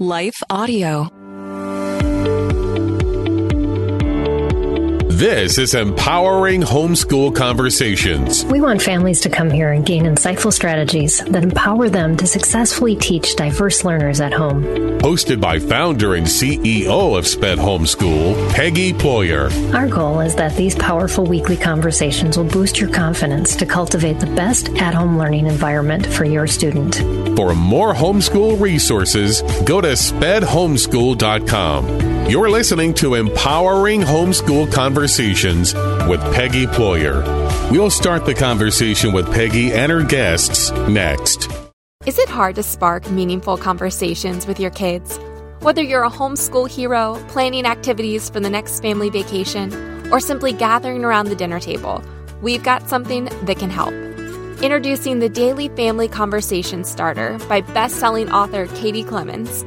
Life Audio. This is Empowering Homeschool Conversations. We want families to come here and gain insightful strategies that empower them to successfully teach diverse learners at home. Hosted by founder and CEO of SPED Homeschool, Peggy Ployer. Our goal is that these powerful weekly conversations will boost your confidence to cultivate the best at home learning environment for your student. For more homeschool resources, go to spedhomeschool.com. You're listening to Empowering Homeschool Conversations with Peggy Ployer. We'll start the conversation with Peggy and her guests next. Is it hard to spark meaningful conversations with your kids? Whether you're a homeschool hero, planning activities for the next family vacation, or simply gathering around the dinner table, we've got something that can help. Introducing the Daily Family Conversation Starter by best-selling author Katie Clemons.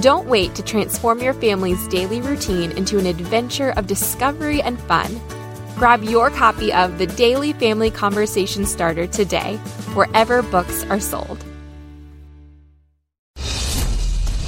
Don't wait to transform your family's daily routine into an adventure of discovery and fun. Grab your copy of the Daily Family Conversation Starter today, wherever books are sold.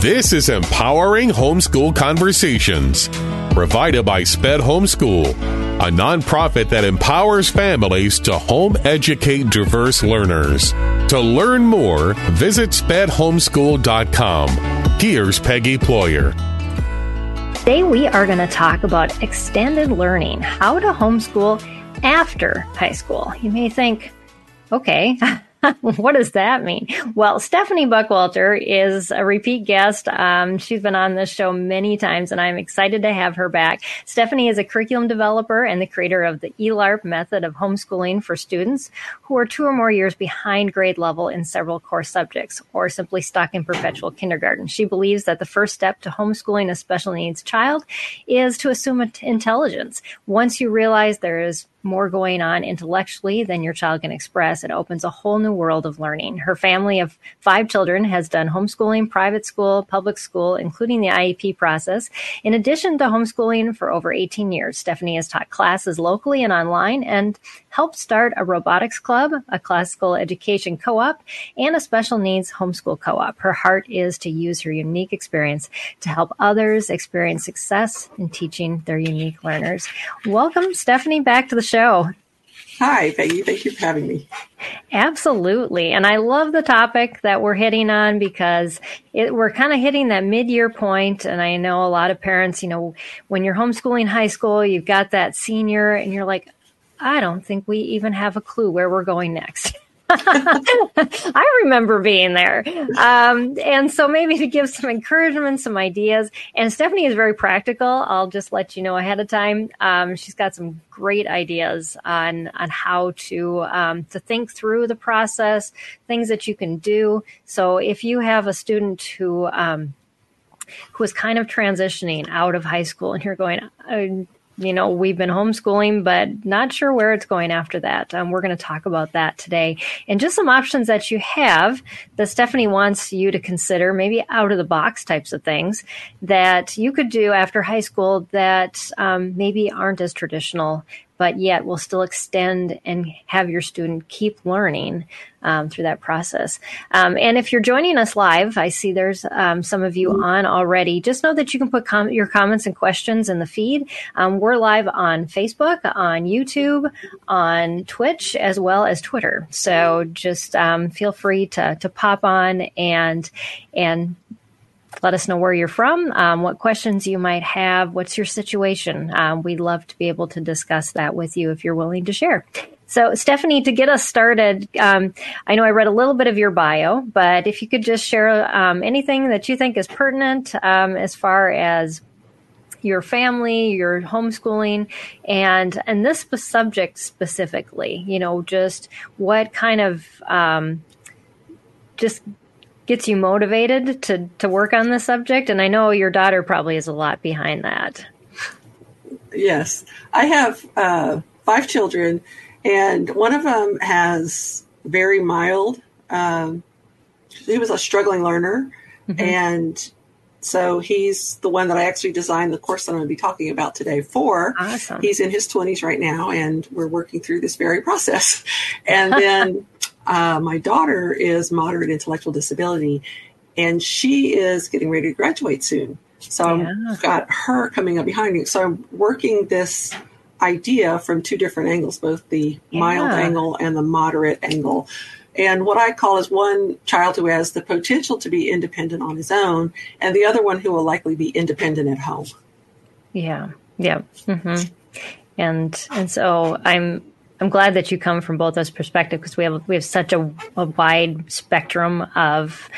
This is Empowering Homeschool Conversations, provided by SPED Homeschool, a nonprofit that empowers families to home educate diverse learners. To learn more, visit spedhomeschool.com. Here's Peggy Ployer. Today we are going to talk about extended learning, how to homeschool after high school. You may think, okay, what does that mean? Well, Stephanie Buckwalter is a repeat guest. Um, she's been on this show many times, and I'm excited to have her back. Stephanie is a curriculum developer and the creator of the ELARP method of homeschooling for students who are two or more years behind grade level in several core subjects, or simply stuck in perpetual kindergarten. She believes that the first step to homeschooling a special needs child is to assume intelligence. Once you realize there is more going on intellectually than your child can express. It opens a whole new world of learning. Her family of five children has done homeschooling, private school, public school, including the IEP process. In addition to homeschooling for over 18 years, Stephanie has taught classes locally and online and helped start a robotics club, a classical education co-op, and a special needs homeschool co-op. Her heart is to use her unique experience to help others experience success in teaching their unique learners. Welcome, Stephanie, back to the show. Hi, Peggy. Thank you for having me. Absolutely. And I love the topic that we're hitting on because it, we're kind of hitting that mid-year point. And I know a lot of parents, you know, when you're homeschooling high school, you've got that senior and you're like, I don't think we even have a clue where we're going next. I remember being there. Um, and so maybe to give some encouragement, some ideas. And Stephanie is very practical. I'll just let you know ahead of time. Um, she's got some great ideas on, on how to, um, to think through the process, things that you can do. So if you have a student who, um, who is kind of transitioning out of high school and you're going, uh, you know, we've been homeschooling, but not sure where it's going after that. Um, we're going to talk about that today and just some options that you have that Stephanie wants you to consider, maybe out of the box types of things that you could do after high school that um, maybe aren't as traditional but yet will still extend and have your student keep learning um, through that process. Um, and if you're joining us live, I see there's um, some of you on already. Just know that you can put com- your comments and questions in the feed. Um, we're live on Facebook, on YouTube, on Twitch, as well as Twitter. So just um, feel free to to pop on and and let us know where you're from, um, what questions you might have, what's your situation. Um, we'd love to be able to discuss that with you if you're willing to share. So, Stephanie, to get us started, um, I know I read a little bit of your bio, but if you could just share um, anything that you think is pertinent um, as far as your family, your homeschooling, and and this subject specifically, you know, just what kind of um, just gets you motivated to to work on this subject. And I know your daughter probably is a lot behind that. Yes, I have uh, five children and one of them has very mild. Um, he was a struggling learner, mm-hmm. and so he's the one that I actually designed the course that I'm going to be talking about today for. Awesome. He's in his 20s right now, and we're working through this very process. And then uh, my daughter is moderate intellectual disability, and she is getting ready to graduate soon. So yeah. I've got her coming up behind me. So I'm working this idea from two different angles, both the yeah. mild angle and the moderate angle. And what I call is one child who has the potential to be independent on his own, and the other one who will likely be independent at home. Yeah, yeah, mm-hmm. and and so I'm I'm glad that you come from both those perspectives because we have we have such a, a wide spectrum of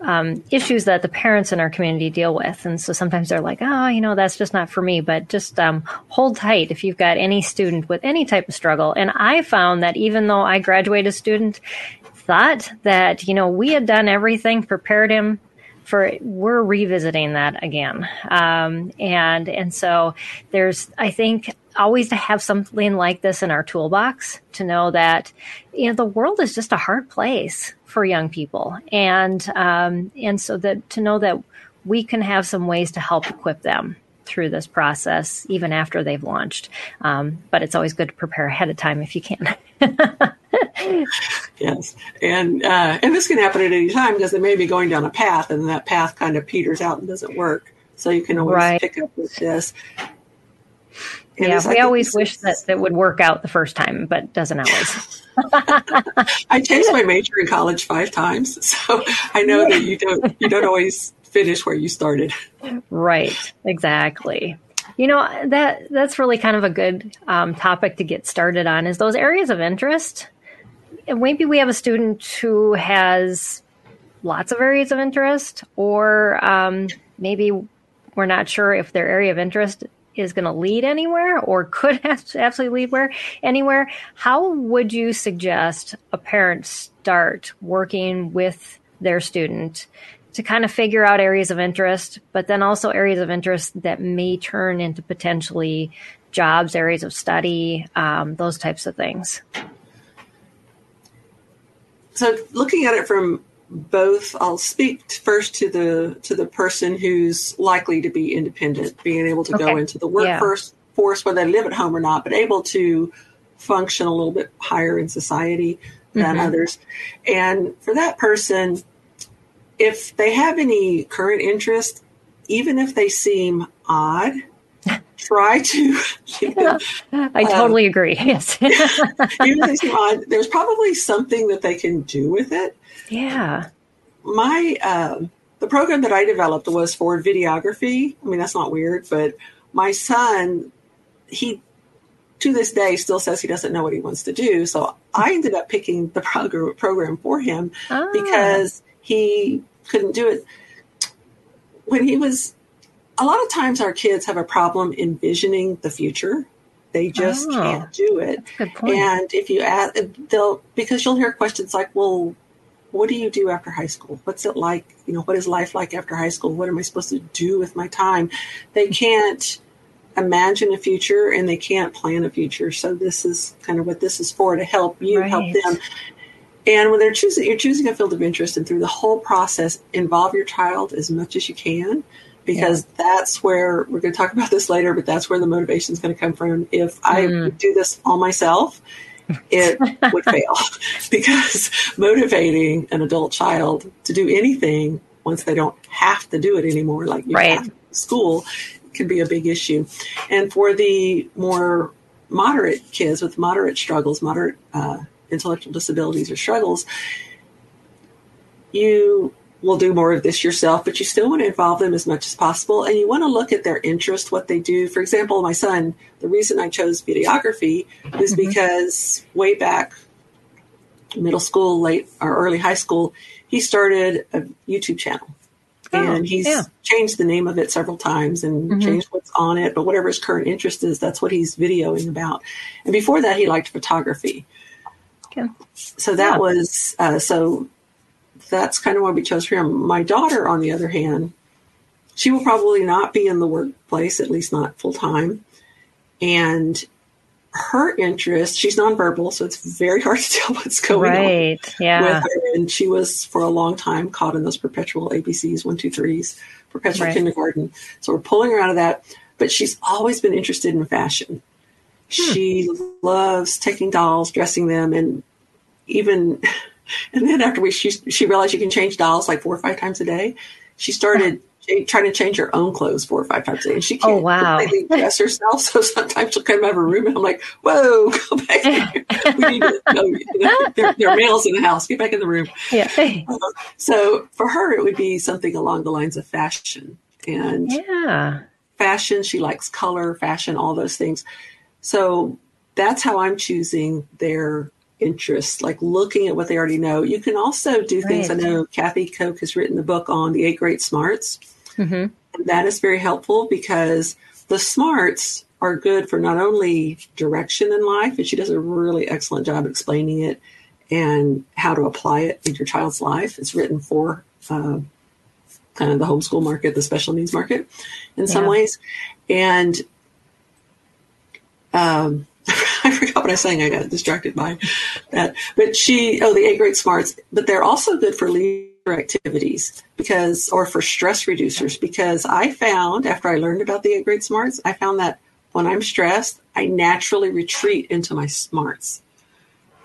um, issues that the parents in our community deal with. And so sometimes they're like, oh, you know, that's just not for me. But just um, hold tight if you've got any student with any type of struggle. And I found that even though I graduated a student, thought that, you know, we had done everything, prepared him for we're revisiting that again um, and and so there's i think always to have something like this in our toolbox to know that you know the world is just a hard place for young people, and um, and so that to know that we can have some ways to help equip them through this process even after they've launched. Um, but it's always good to prepare ahead of time if you can. yes, and uh, and this can happen at any time because they may be going down a path, and that path kind of peters out and doesn't work. So you can always right. pick up with this yeah, we always wish that it would work out the first time, but doesn't always. I changed my major in college five times, so I know that you don't you don't always finish where you started. Right, exactly. You know that that's really kind of a good um, topic to get started on. Is those areas of interest? Maybe we have a student who has lots of areas of interest, or um, maybe we're not sure if their area of interest is going to lead anywhere or could absolutely lead where anywhere, how would you suggest a parent start working with their student to kind of figure out areas of interest, but then also areas of interest that may turn into potentially jobs, areas of study, um, those types of things? So, looking at it from both i'll speak first to the to the person who's likely to be independent being able to okay. go into the workforce yeah. force whether they live at home or not but able to function a little bit higher in society than mm-hmm. others and for that person if they have any current interest even if they seem odd try to you know, i totally um, agree yes even if they seem odd there's probably something that they can do with it yeah. My um, the program that I developed was for videography. I mean, that's not weird, but my son, he to this day still says he doesn't know what he wants to do. So I ended up picking the prog- program for him ah. because he couldn't do it when he was. A lot of times, our kids have a problem envisioning the future. They just oh, can't do it. And if you ask, they'll because you'll hear questions like, "Well, what do you do after high school? What's it like? You know, what is life like after high school? What am I supposed to do with my time? They can't imagine a future and they can't plan a future. So this is kind of what this is for to help you right. help them. And when they're choosing, you're choosing a field of interest, and through the whole process, involve your child as much as you can, because yeah. that's where we're going to talk about this later. But that's where the motivation is going to come from. If I mm. do this all myself, it would fail because motivating an adult child to do anything once they don't have to do it anymore, like you right. have school, can be a big issue. And for the more moderate kids with moderate struggles, moderate uh, intellectual disabilities or struggles, you will do more of this yourself, but you still want to involve them as much as possible. And you want to look at their interest, what they do. For example, my son, the reason I chose videography is mm-hmm. because way back middle school, late or early high school, he started a YouTube channel. Oh, and he's yeah. changed the name of it several times and mm-hmm. changed what's on it, but whatever his current interest is, that's what he's videoing about. And before that, he liked photography. Okay. So that yeah. was uh, so that's kind of why we chose for him. My daughter, on the other hand, she will probably not be in the workplace, at least not full time. And her interest, she's nonverbal, so it's very hard to tell what's going on. right. on yeah. with her. And she was for a long time caught in those perpetual ABCs, one, two, threes, perpetual right. kindergarten. So we're pulling her out of that. But she's always been interested in fashion. Hmm. She loves taking dolls, dressing them, and even and then after we she she realized you can change dolls like four or five times a day, she started trying to change her own clothes four or five times a day. And she oh, can't oh, wow. completely dress herself. So sometimes she'll come out of her room and I'm like, whoa, go back. we need to, no, you know, there, there, are males in the house. Get back in the room. Yeah. Uh, so for her, it would be something along the lines of fashion. And yeah, fashion, she likes color, fashion, all those things. So that's how I'm choosing their interests, like looking at what they already know. You can also do things. I know Kathy Koch has written the book on the eight great smarts. Mm-hmm. And that is very helpful because the smarts are good for not only direction in life, and she does a really excellent job explaining it and how to apply it in your child's life. It's written for uh, kind of the homeschool market, the special needs market in yeah. some ways. And um, I forgot what I was saying. I got distracted by that. But she, oh, the eight great smarts, but they're also good for leisure activities because, or for stress reducers, because I found after I learned about the eight great smarts, I found that when I'm stressed, I naturally retreat into my smarts.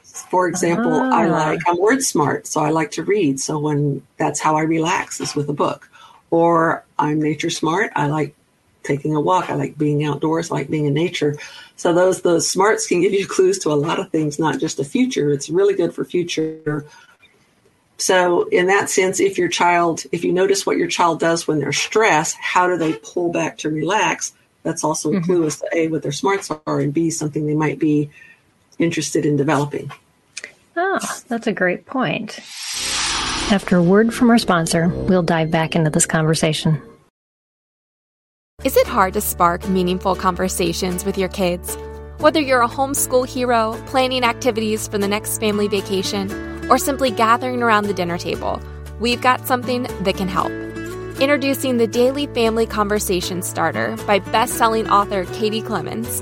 For example, ah. I like, I'm word smart, so I like to read. So when that's how I relax is with a book. Or I'm nature smart. I like taking a walk. I like being outdoors, I like being in nature. So those those smarts can give you clues to a lot of things, not just the future. It's really good for future. So in that sense, if your child, if you notice what your child does when they're stressed, how do they pull back to relax? That's also a mm-hmm. clue as to A, what their smarts are, and B, something they might be interested in developing. Oh, that's a great point. After a word from our sponsor, we'll dive back into this conversation. Is it hard to spark meaningful conversations with your kids? Whether you're a homeschool hero, planning activities for the next family vacation, or simply gathering around the dinner table, we've got something that can help. Introducing the Daily Family Conversation Starter by best-selling author Katie Clemons.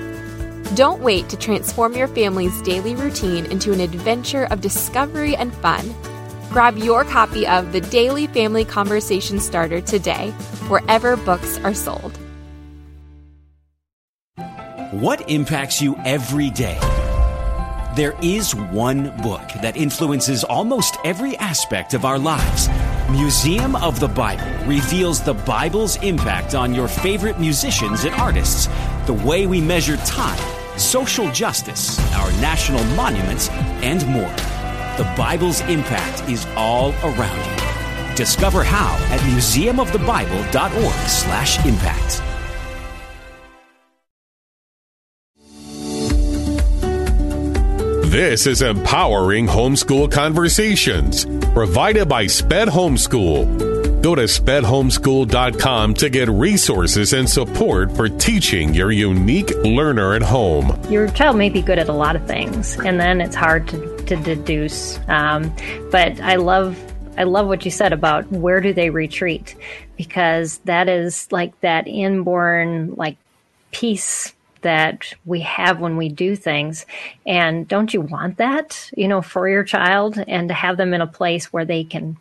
Don't wait to transform your family's daily routine into an adventure of discovery and fun. Grab your copy of The Daily Family Conversation Starter today, wherever books are sold. What impacts you every day? There is one book that influences almost every aspect of our lives. Museum of the Bible reveals the Bible's impact on your favorite musicians and artists, the way we measure time social justice, our national monuments, and more. The Bible's impact is all around you. Discover how at museumofthebible.org/impact. This is Empowering Homeschool Conversations, provided by Sped Homeschool Go to spedhomeschool.com to get resources and support for teaching your unique learner at home. Your child may be good at a lot of things, and then it's hard to, to deduce. Um, but I love I love what you said about where do they retreat because that is like that inborn like peace that we have when we do things. And don't you want that, you know, for your child and to have them in a place where they can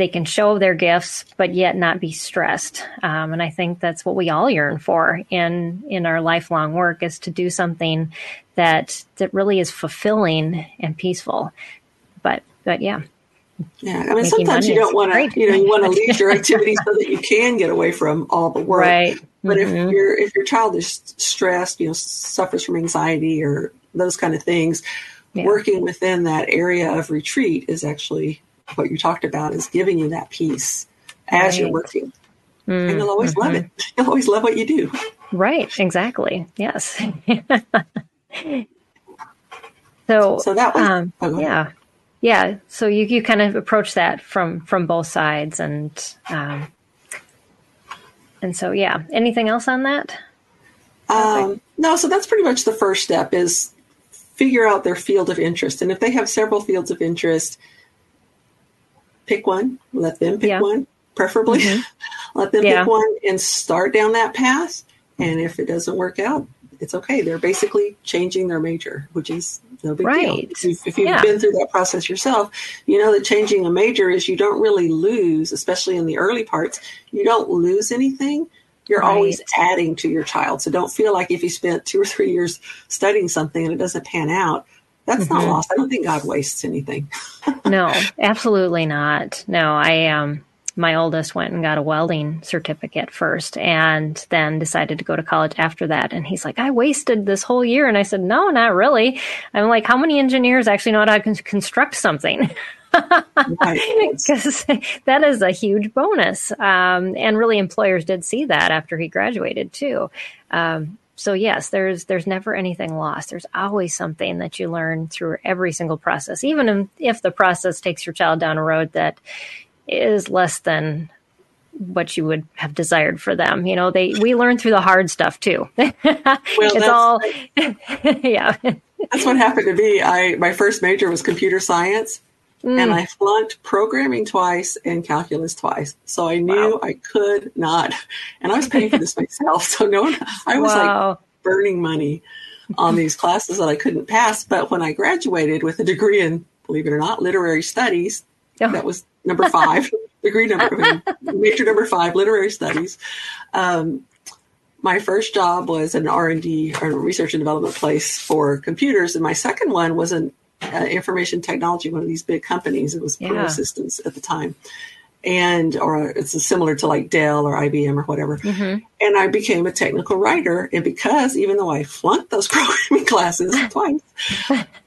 they can show their gifts, but yet not be stressed. Um, and I think that's what we all yearn for in in our lifelong work is to do something that that really is fulfilling and peaceful. But but yeah. Yeah, I mean, sometimes you don't want to, you know, you want to leave your activities so that you can get away from all the work. Right. But mm-hmm. if your if your child is stressed, you know, suffers from anxiety or those kind of things, yeah. working within that area of retreat is actually what you talked about is giving you that peace as right. you're working. Mm, and you'll always mm-hmm. love it. You'll always love what you do. Right, exactly. Yes. so So that was um, oh, yeah. Yeah. So you, you kind of approach that from from both sides and um, and so yeah. Anything else on that? Um, okay. no, so that's pretty much the first step is figure out their field of interest. And if they have several fields of interest, pick one, let them pick yeah. one, preferably. Mm-hmm. let them yeah. pick one and start down that path. And if it doesn't work out, it's okay. They're basically changing their major, which is no big right. deal. If you've, if you've yeah. been through that process yourself, you know that changing a major is you don't really lose, especially in the early parts, you don't lose anything. You're right. always adding to your child. So don't feel like if you spent two or three years studying something and it doesn't pan out, that's mm-hmm. not lost. I don't think God wastes anything. no, absolutely not. No, I um my oldest went and got a welding certificate first and then decided to go to college after that. And he's like, I wasted this whole year. And I said, No, not really. I'm like, How many engineers actually know how to construct something? Because that is a huge bonus. Um, and really, employers did see that after he graduated, too. Um, so yes, there's there's never anything lost. There's always something that you learn through every single process, even if the process takes your child down a road that is less than what you would have desired for them. You know, they we learn through the hard stuff too. well, it's all yeah. That's what happened to me. I my first major was computer science. Mm. And I flunked programming twice and calculus twice. So I knew wow. I could not. And I was paying for this myself. So no one, I was wow. like burning money on these classes that I couldn't pass. But when I graduated with a degree in, believe it or not, literary studies, oh. that was number five, degree number, major number five, literary studies. Um, my first job was an R&D or research and development place for computers. And my second one was an uh, information technology, one of these big companies. It was yeah. Pro Systems at the time. And, or it's similar to like Dell or IBM or whatever. Mm-hmm. And I became a technical writer. And because, even though I flunked those programming classes twice,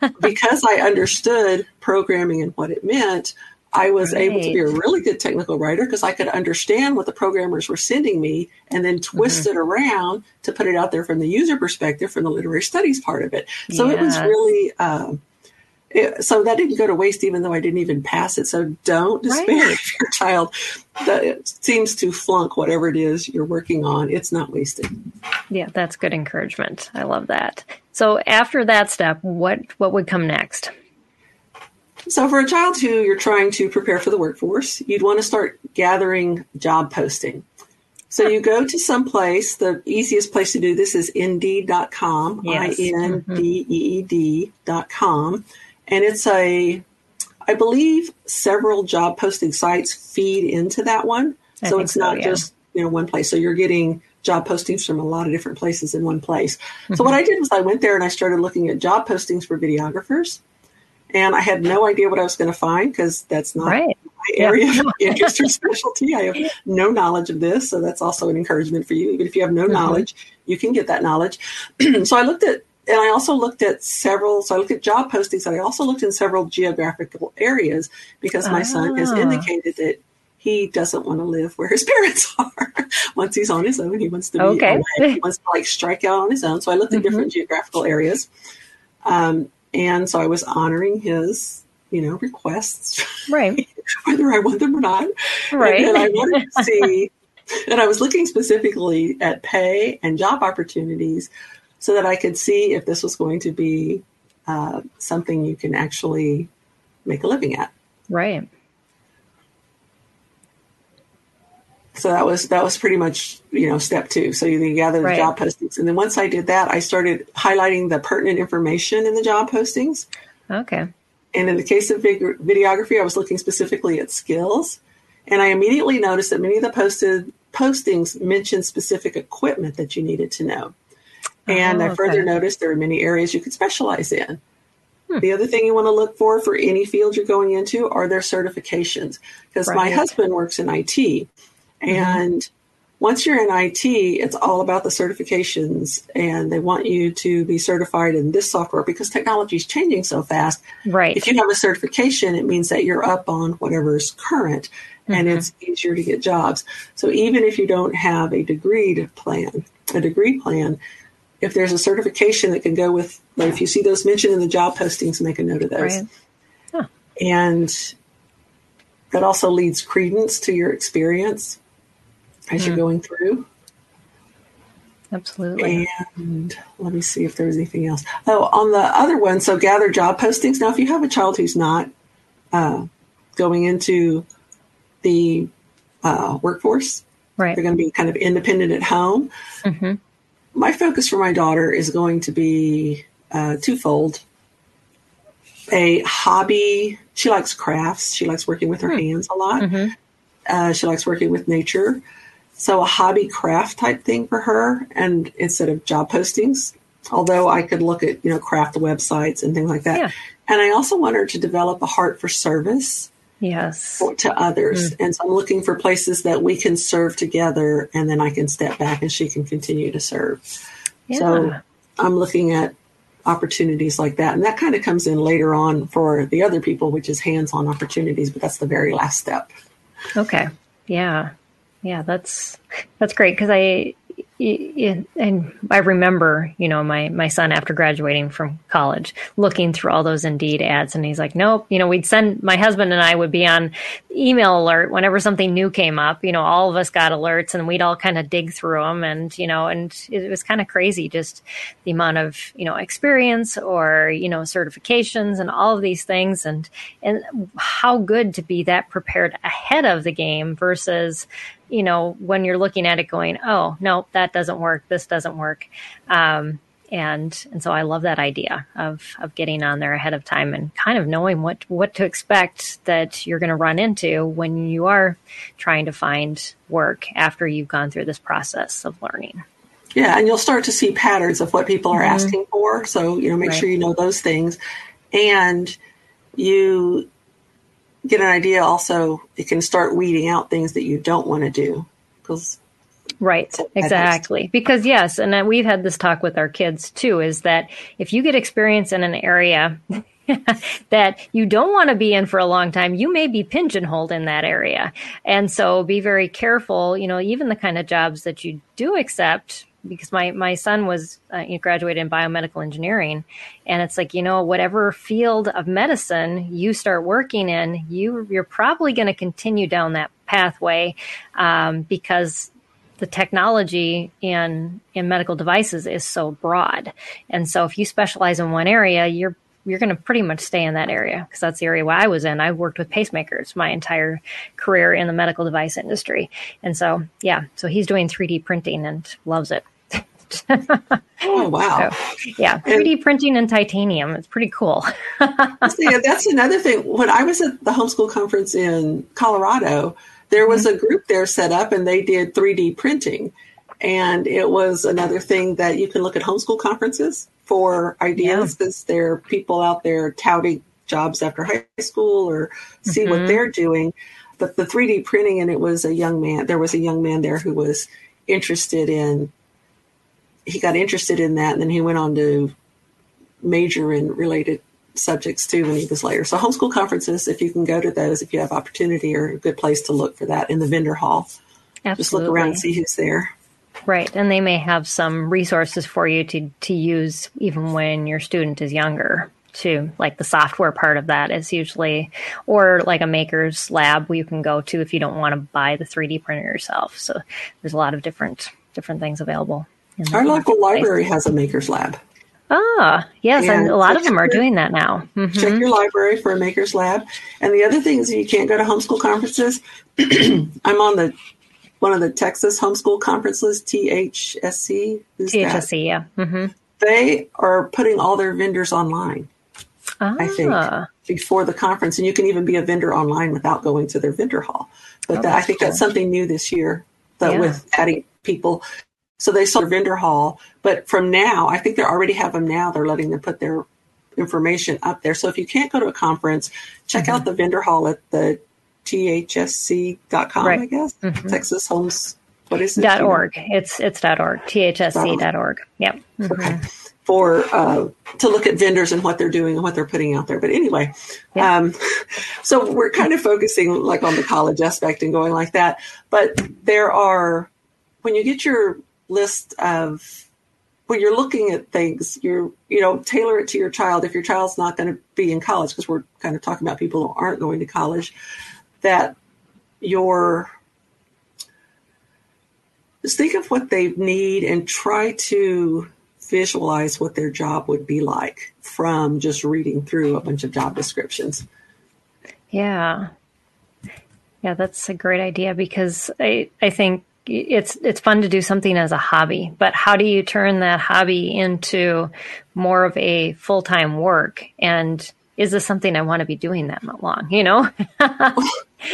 because I understood programming and what it meant, I was right. able to be a really good technical writer because I could understand what the programmers were sending me and then twist mm-hmm. it around to put it out there from the user perspective, from the literary studies part of it. So yes. it was really, um, so that didn't go to waste, even though I didn't even pass it. So don't despair right. if your child that seems to flunk whatever it is you're working on. It's not wasted. Yeah, that's good encouragement. I love that. So after that step, what what would come next? So, for a child who you're trying to prepare for the workforce, you'd want to start gathering job posting. So, you go to some place. The easiest place to do this is indeed.com, yes. I N D E E D.com. And it's a, I believe several job posting sites feed into that one. I so, it's not so, yeah. just you know one place. So, you're getting job postings from a lot of different places in one place. Mm-hmm. So, what I did was I went there and I started looking at job postings for videographers and I had no idea what I was going to find because that's not right. my area yeah. of interest or specialty. I have no knowledge of this, so that's also an encouragement for you. Even if you have no mm-hmm. knowledge, you can get that knowledge. so I looked at, and I also looked at several. So I looked at job postings, and I also looked in several geographical areas because my son has ah. indicated that he doesn't want to live where his parents are. Once he's on his own, he wants to be okay. away. He wants to like strike out on his own. So I looked at mm-hmm. different geographical areas. Um, and so I was honoring his, you know, requests, right? whether I want them or not, right? And I wanted to see, and I was looking specifically at pay and job opportunities, so that I could see if this was going to be uh, something you can actually make a living at, right? so that was that was pretty much you know step two so you gather the right. job postings and then once i did that i started highlighting the pertinent information in the job postings okay and in the case of videography i was looking specifically at skills And I immediately noticed that many of the posted postings mentioned specific equipment that you needed to know. And Oh, I further noticed there are many areas you could specialize in. The other thing you want to look for for any field you're going into are their certifications. Because my husband works in IT. And once you're in IT, it's all about the certifications. And they want you to be certified in this software because technology is changing so fast. Right. If you have a certification, it means that you're up on whatever's current and it's easier to get jobs. So even if you don't have a degree plan, a degree plan, if there's a certification that can go with, like if you see those mentioned in the job postings, make a note of those. Right. And that also leads credence to your experience as you're going through. Absolutely. And let me see if there was anything else. Oh, on the other one, so gather job postings. Now, if you have a child who's not uh, going into the uh, workforce, Right. they're going to be kind of independent at home. Mm-hmm. My focus for my daughter is going to be uh, twofold. A hobby. She likes crafts. She likes working with her hands a lot. Uh, she likes working with nature. So a hobby craft type thing for her, and instead of job postings, although I could look at you know craft websites and things like that. Yeah. And I also want her to develop a heart for service Yes. to others. Mm. And so I'm looking for places that we can serve together, and then I can step back and she can continue to serve. So I'm looking at opportunities like that, and that kind of comes in later on for the other people, which is hands-on opportunities. But that's the very last step. Okay. Yeah. Yeah, that's that's great because I and I remember, you know, my my son after graduating from college, looking through all those Indeed ads, and he's like, "Nope." You know, we'd send my husband and I would be on email alert whenever something new came up. You know, all of us got alerts, and we'd all kind of dig through them, and you know, and it was kind of crazy just the amount of you know experience or you know certifications and all of these things, and and how good to be that prepared ahead of the game versus you know, when you're looking at it going, oh, no, that doesn't work. This doesn't work. Um, and, and so I love that idea of, of getting on there ahead of time and kind of knowing what, what to expect that you're going to run into when you are trying to find work after you've gone through this process of learning. Yeah, and you'll start to see patterns of what people are asking for. So, you know, make Right. sure you know those things. And you get an idea also, you can start weeding out things that you don't want to do. Because, Right, exactly. Because yes, and we've had this talk with our kids too, is that if you get experience in an area that you don't want to be in for a long time, you may be pigeonholed in that area. And so be very careful, you know, even the kind of jobs that you do accept. Because my, my son was uh, graduated in biomedical engineering, and it's like you know whatever field of medicine you start working in, you you're probably going to continue down that pathway um, because the technology in in medical devices is so broad and so if you specialize in one area you're you're going to pretty much stay in that area because that's the area where I was in. I worked with pacemakers my entire career in the medical device industry. And so, yeah, so he's doing 3D printing and loves it. oh, wow. So, yeah, 3D printing in titanium. It's pretty cool. See, that's another thing. When I was at the homeschool conference in Colorado, there was mm-hmm. a group there set up and they did 3D printing. And it was another thing that you can look at homeschool conferences for ideas because there are people out there touting jobs after high school or see what mm-hmm. they're doing. But the 3D printing, and it was a young man, there was a young man there who was interested in, he got interested in that and then he went on to major in related subjects too when he was later. So homeschool conferences, if you can go to those, if you have opportunity, are a good place to look for that in the vendor hall. Absolutely. Just look around and see who's there. Right. And they may have some resources for you to, to use even when your student is younger too. Like the software part of that is usually, or like a maker's lab where you can go to if you don't want to buy the 3D printer yourself. So there's a lot of different, different things available. Our local library has a maker's lab. Ah, yes. And And a lot of them are doing that now. Mhm. Check your library for a maker's lab. And the other thing is, you can't go to homeschool conferences, I'm on the one of the Texas homeschool conferences, THSC. THSC, yeah. hmm They are putting all their vendors online. Ah, I think. before the conference, and you can even be a vendor online without going to their vendor hall. But Oh, that, I think that's something new this year that Yeah. with adding people. So they their vendor hall, but from now, I think they already have them now. They're letting them put their information up there. So if you can't go to a conference, check Mm-hmm. out the vendor hall at the thsc.com, Right. I guess. Mhm. Texas Homes, what is it? Dot know? org. It's it's dot org. THSC dot org. Yep. Okay. For uh, to look at vendors and what they're doing and what they're putting out there. But anyway, Yeah. um, so we're kind of focusing like on the college aspect and going like that. But there are when you get your list of when you're looking at things, you're you know tailor it to your child. If your child's not going to be in college, because we're kind of talking about people who aren't going to college, that your just think of what they need and try to visualize what their job would be like from just reading through a bunch of job descriptions. Yeah. Yeah, that's a great idea because I, I think it's it's fun to do something as a hobby, but how do you turn that hobby into more of a full time work? And is this something I want to be doing that long? You know?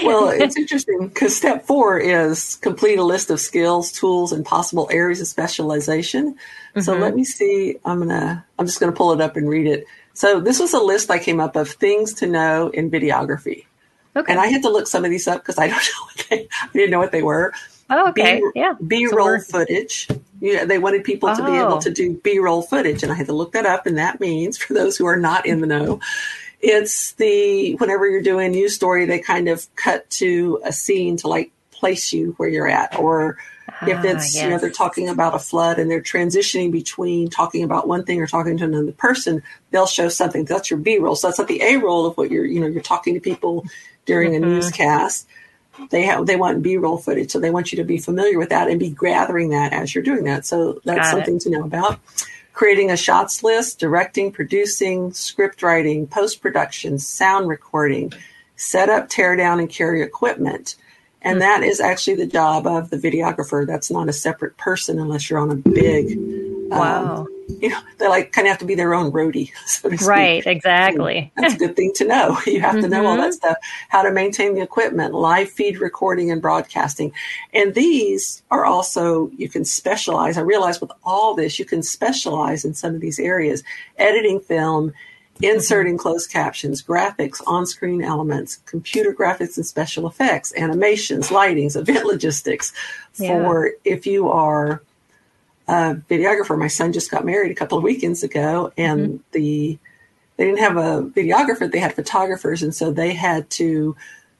Well, it's interesting because step four is complete a list of skills, tools, and possible areas of specialization. So mm-hmm. let me see. I'm gonna. I'm just gonna pull it up and read it. So this was a list I came up of things to know in videography, okay. and I had to look some of these up because I don't know what they. I didn't know what they were. Oh, okay. B, yeah. B-roll we're- footage. Yeah, they wanted people to be Oh. able to do B-roll footage, and I had to look that up. And that means, for those who are not in the know, it's the whenever you're doing a news story, they kind of cut to a scene to like place you where you're at, or if Ah, it's you know they're talking about a flood and they're transitioning between talking about one thing or talking to another person, they'll show something. That's your B-roll. So that's not the A-roll of what you're you know you're talking to people during Mm-hmm. a newscast they have they want b-roll footage so they want you to be familiar with that and be gathering that as you're doing that so that's Got it. something to know about creating a shots list directing producing script writing post-production sound recording set up tear down and carry equipment and Hmm. that is actually the job of the videographer that's not a separate person unless you're on a big Wow. you know they like kind of have to be their own roadie so to speak right. Exactly. that's a good thing to know. You have to know all Mm-hmm. that stuff, how to maintain the equipment, live feed recording and broadcasting. And these are also, you can specialize. I realize with all this, you can specialize in some of these areas editing film, inserting Mm-hmm. closed captions, graphics, on screen elements, computer graphics and special effects, animations, lightings, event logistics. Yeah. For if you are a videographer, my son just got married a couple of weekends ago, and Mm-hmm. the they didn't have a videographer; they had photographers, and so they had to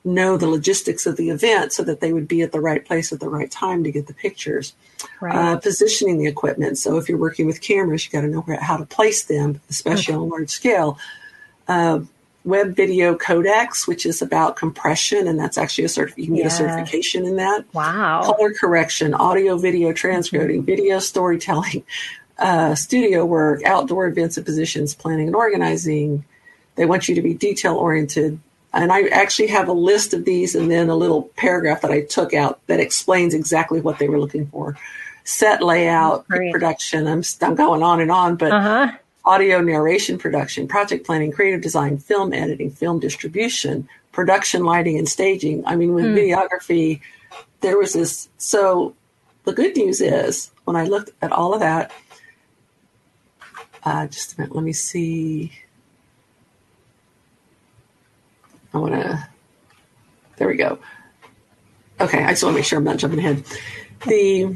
know the logistics of the event so that they would be at the right place at the right time to get the pictures. Right. Uh, positioning the equipment. So if you're working with cameras, you got to know where, how to place them, especially on a large scale. Uh, web video codecs, which is about compression, and that's actually a certif- you can get a certification in that wow. color correction, audio, video transcoding, video storytelling, uh, studio work, outdoor events and positions, planning and organizing. They want you to be detail oriented. And I actually have a list of these and then a little paragraph that I took out that explains exactly what they were looking for. Set layout, production. I'm, I'm going on and on, but Uh huh. Audio narration production, project planning, creative design, film editing, film distribution, production lighting and staging. I mean, with videography, there was this. So the good news is when I looked at all of that, uh, just a minute, let me see. I want to, there we go. Okay, I just want to make sure I'm not jumping ahead. The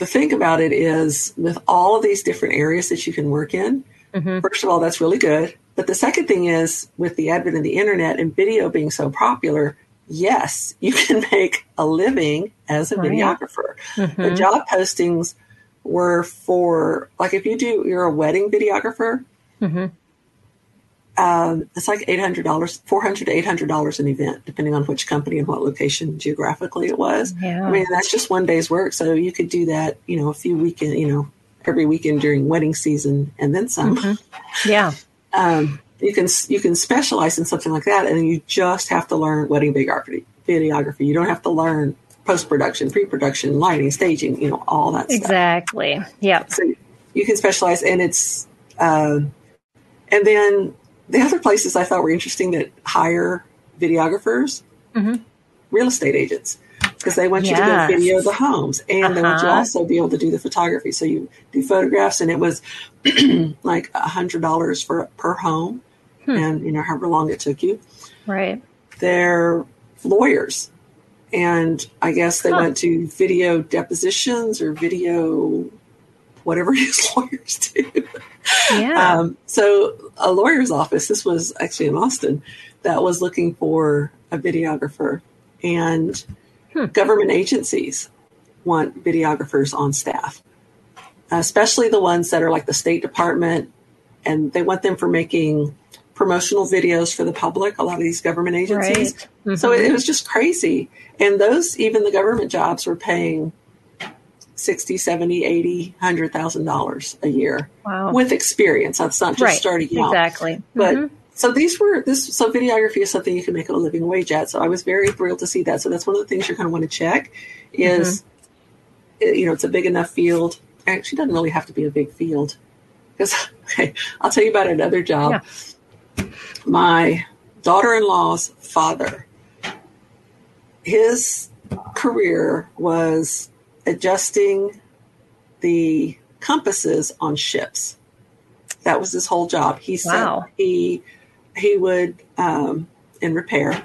the thing about it is with all of these different areas that you can work in, mm-hmm. first of all, that's really good. But the second thing is with the advent of the internet and video being so popular, yes, you can make a living as a Right. videographer. The mm-hmm. job postings were for like if you do you're a wedding videographer, mm-hmm. Um, it's like eight hundred dollars, four hundred to eight hundred dollars an event, depending on which company and what location geographically it was. Yeah. I mean, that's just one day's work, so you could do that, you know, a few weekend, you know, every weekend during wedding season, and then some. Yeah. Um, you can you can specialize in something like that, and you just have to learn wedding videography. Videography. You don't have to learn post production, pre production, lighting, staging, you know, all that stuff Exactly. Yeah. so you can specialize and it's um And then the other places I thought were interesting that hire videographers, Mm-hmm. real estate agents, because they want you to go video the homes and they want you to Uh-huh. also be able to do the photography. So you do photographs, and it was like a hundred dollars for per home, Hmm. and you know however long it took you. Right. They're lawyers, and I guess they Huh. went to video depositions or video whatever it is lawyers do. Yeah. Um, so a lawyer's office, this was actually in Austin, that was looking for a videographer, and Hmm. government agencies want videographers on staff, especially the ones that are like the State Department, and they want them for making promotional videos for the public. A lot of these government agencies. Right. So Mhm. it, it was just crazy. And those, even the government jobs were paying 60, 70, 80, $100,000 a year Wow. with experience. That's not just right. starting out. Exactly. But Mhm. so these were this so videography is something you can make a living wage at. So I was very thrilled to see that. So that's one of the things you're going to want to check is Mm-hmm. uh, you know it's a big enough field. Actually, it doesn't really have to be a big field because okay, I'll tell you about another job. My daughter-in-law's father, his career was adjusting the compasses on ships. That was his whole job. He said Wow. he he would um, in repair,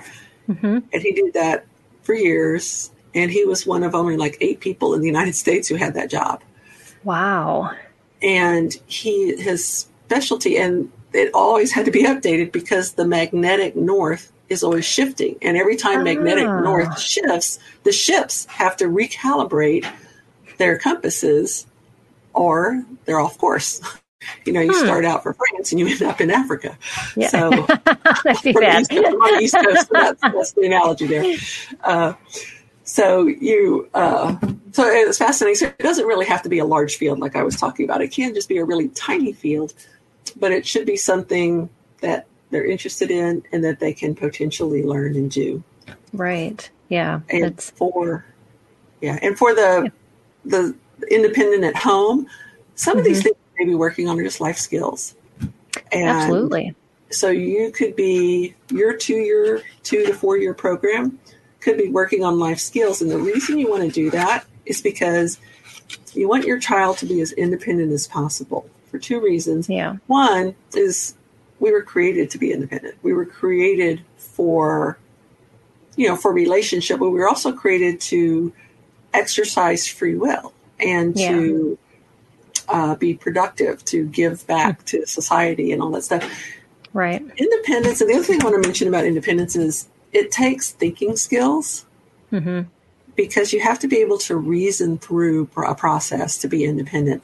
Mhm. and he did that for years. And he was one of only like eight people in the United States who had that job. Wow. And he his specialty, and it always had to be updated because the magnetic north is always shifting, and every time magnetic Ah. north shifts, the ships have to recalibrate their compasses, or they're off course. You know, you Hmm. start out for France and you end up in Africa. Yeah. So the bad. East Coast, I'm on the East Coast, that's, that's the analogy there. Uh, so you, uh, so it's fascinating. So it doesn't really have to be a large field like I was talking about. It can just be a really tiny field, but it should be something that they're interested in and that they can potentially learn and do. Right. Yeah. And It's for, yeah, and for the the independent at home, some of these Mhm. things you may be working on are just life skills. And absolutely. so you could be your two year two to four year program could be working on life skills and the reason you want to do that is because you want your child to be as independent as possible for two reasons Yeah. one is we were created to be independent we were created for you know for relationship but we were also created to exercise free will and Yeah. to uh, be productive to give back to society and all that stuff Right. independence and the other thing i want to mention about independence is it takes thinking skills hmm because you have to be able to reason through a process to be independent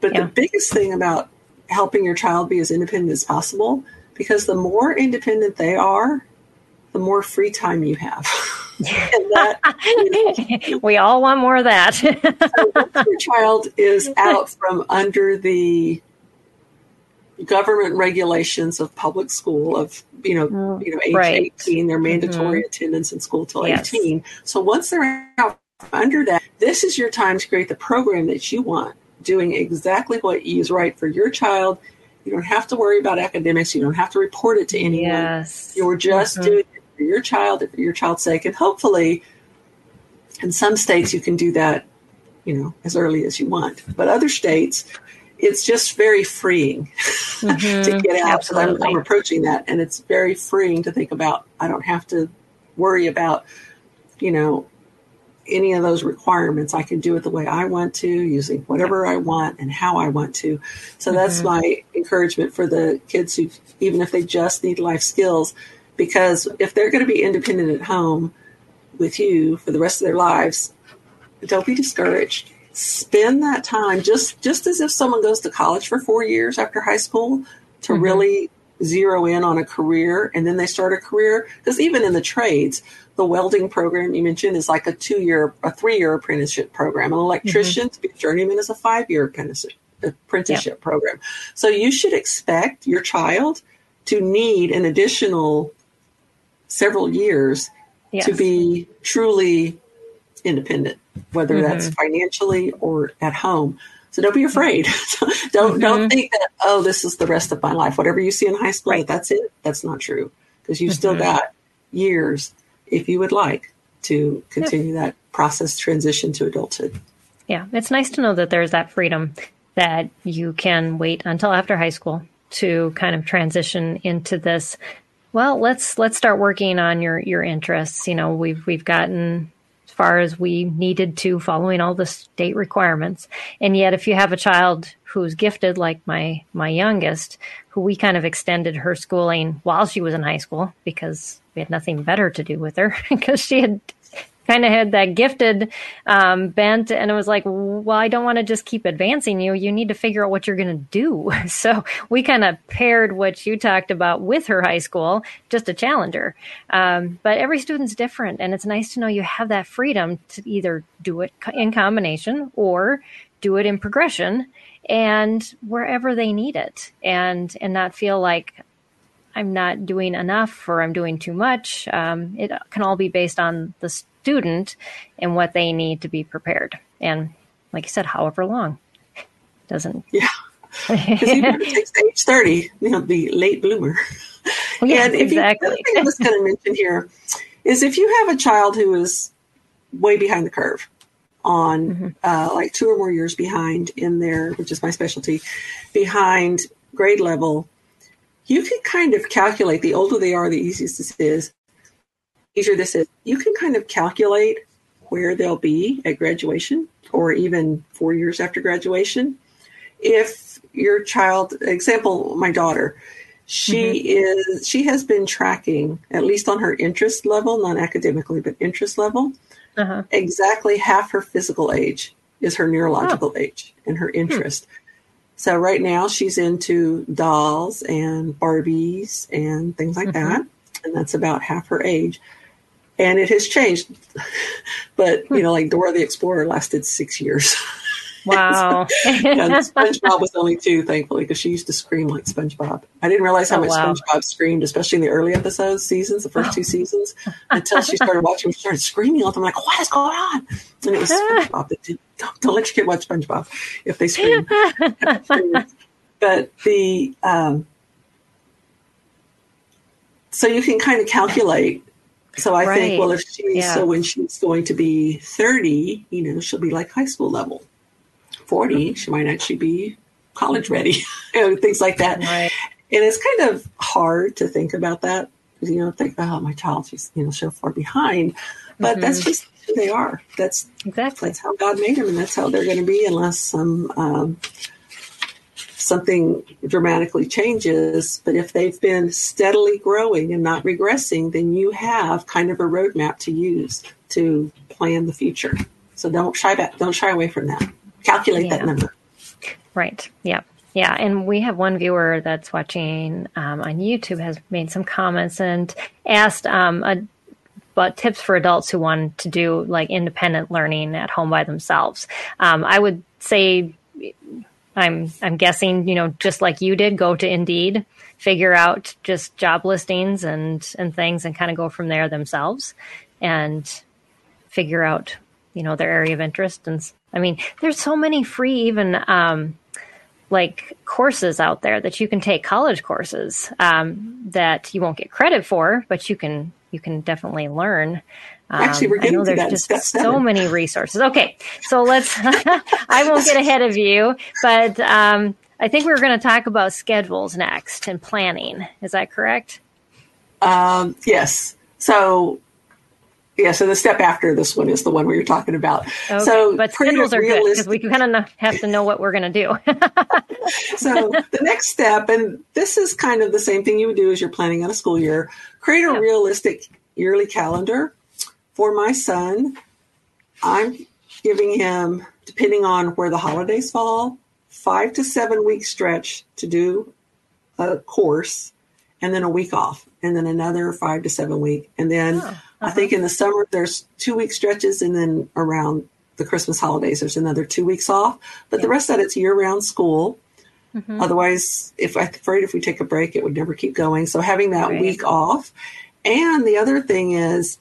but Yeah. the biggest thing about helping your child be as independent as possible because the more independent they are the more free time you have that we all want more of that. once your child is out from under the government regulations of public school of you know mm, you know age Right. 18 they're mandatory mm-hmm. attendance in school till Yes. 18 so once they're out under that this is your time to create the program that you want doing exactly what is right for your child you don't have to worry about academics you don't have to report it to anyone yes. you're just Mhm. doing it for your child for your child's sake. And hopefully, in some states, you can do that, you know, as early as you want. But other states, it's just very freeing to Mhm. get out. So I'm, Absolutely. I'm approaching that, and it's very freeing to think about. I don't have to worry about, you know, any of those requirements. I can do it the way I want to, using whatever I want and how I want to. So that's Mhm. my encouragement for the kids who, even if they just need life skills, because if they're going to be independent at home with you for the rest of their lives, don't be discouraged. Spend that time just just as if someone goes to college for four years after high school to Mhm. really zero in on a career and then they start a career because even in the trades the welding program you mentioned is like a two year a three year apprenticeship program an electrician to be a journeyman is a five year apprenticeship apprenticeship program so you should expect your child to need an additional several years Yes. to be truly independent, whether that's Mhm. financially or at home. So don't be afraid. don't mm-hmm. don't think that oh this is the rest of my life. Whatever you see in high school, right. that's it. That's not true because you've mm-hmm. still got years if you would like to continue yeah. that process transition to adulthood. Yeah, it's nice to know that there's that freedom that you can wait until after high school to kind of transition into this. Well, let's let's start working on your your interests. You know, we've we've gotten as far as we needed to following all the state requirements. And yet if you have a child who's gifted like my my youngest, who we kind of extended her schooling while she was in high school because we had nothing better to do with her because she had kind of had that gifted um, bent and it was like well i don't want to just keep advancing you you need to figure out what you're going to do so we kind of paired what you talked about with her high school just a challenger um, but every student's different and it's nice to know you have that freedom to either do it in combination or do it in progression and wherever they need it and and not feel like I'm not doing enough or I'm doing too much. Um, it can all be based on the student and what they need to be prepared. And like you said, however long doesn't. Yeah. Because even if it takes age 30, you know, the late bloomer. Yeah, and exactly. You, the thing I was going to mention here is if you have a child who is way behind the curve on mm-hmm. uh, like two or more years behind in their, which is my specialty, behind grade level, you can kind of calculate the older they are, the easiest this is easier this is, you can kind of calculate where they'll be at graduation or even four years after graduation. If your child, example, my daughter, she mm-hmm. is she has been tracking at least on her interest level, not academically, but interest level, uh-huh. exactly half her physical age is her neurological oh. age and her hmm. interest. Hmm. So right now she's into dolls and Barbies and things like mm-hmm. that, and that's about half her age and it has changed. but you know, like Dora the Explorer lasted six years. Wow. so, SpongeBob was only two, thankfully, because she used to scream like SpongeBob. I didn't realize how oh, much wow. SpongeBob screamed, especially in the early episodes, seasons, the first two seasons, until she started watching. She started screaming all the time, like, "What is going on?" And it was SpongeBob. That did, don't, don't let your kid watch SpongeBob if they scream. but the um, so you can kind of calculate so I right. think, well, if she's yeah. so when she's going to be 30, you know, she'll be like high school level. 40, she might actually be college ready, you know, things like that. Right. And it's kind of hard to think about that. You know, think, oh, my child, she's, you know, so far behind. But mm-hmm. that's just who they are. That's exactly that's how God made them, and that's how they're going to be, unless some um, something dramatically changes. But if they've been steadily growing and not regressing, then you have kind of a roadmap to use to plan the future. So don't shy back, don't shy away from that. Calculate yeah. that number. Right. Yeah. Yeah, and we have one viewer that's watching um, on YouTube has made some comments and asked um, a, about tips for adults who want to do like independent learning at home by themselves. Um, I would say I'm I'm guessing, you know, just like you did, go to Indeed, figure out just job listings and and things and kind of go from there themselves and figure out, you know, their area of interest and I mean, there's so many free even um like courses out there that you can take college courses um, that you won't get credit for, but you can you can definitely learn. Um, Actually, we're getting I know there's just so many resources. Okay, so let's. I won't get ahead of you, but um, I think we are going to talk about schedules next and planning. Is that correct? Um, yes. So, yeah. So the step after this one is the one we were talking about. Okay, so, but schedules are good because we kind of have to know what we're going to do. so the next step, and this is kind of the same thing you would do as you're planning on a school year. Create a realistic yearly calendar for my son, I'm giving him, depending on where the holidays fall, five to seven week stretch to do a course and then a week off and then another five to seven week. And then oh, uh-huh. I think in the summer there's two week stretches and then around the Christmas holidays there's another two weeks off. But yeah. the rest of that it's year round school. Mm-hmm. Otherwise, if I'm afraid if we take a break, it would never keep going. So having that right. week off. And the other thing is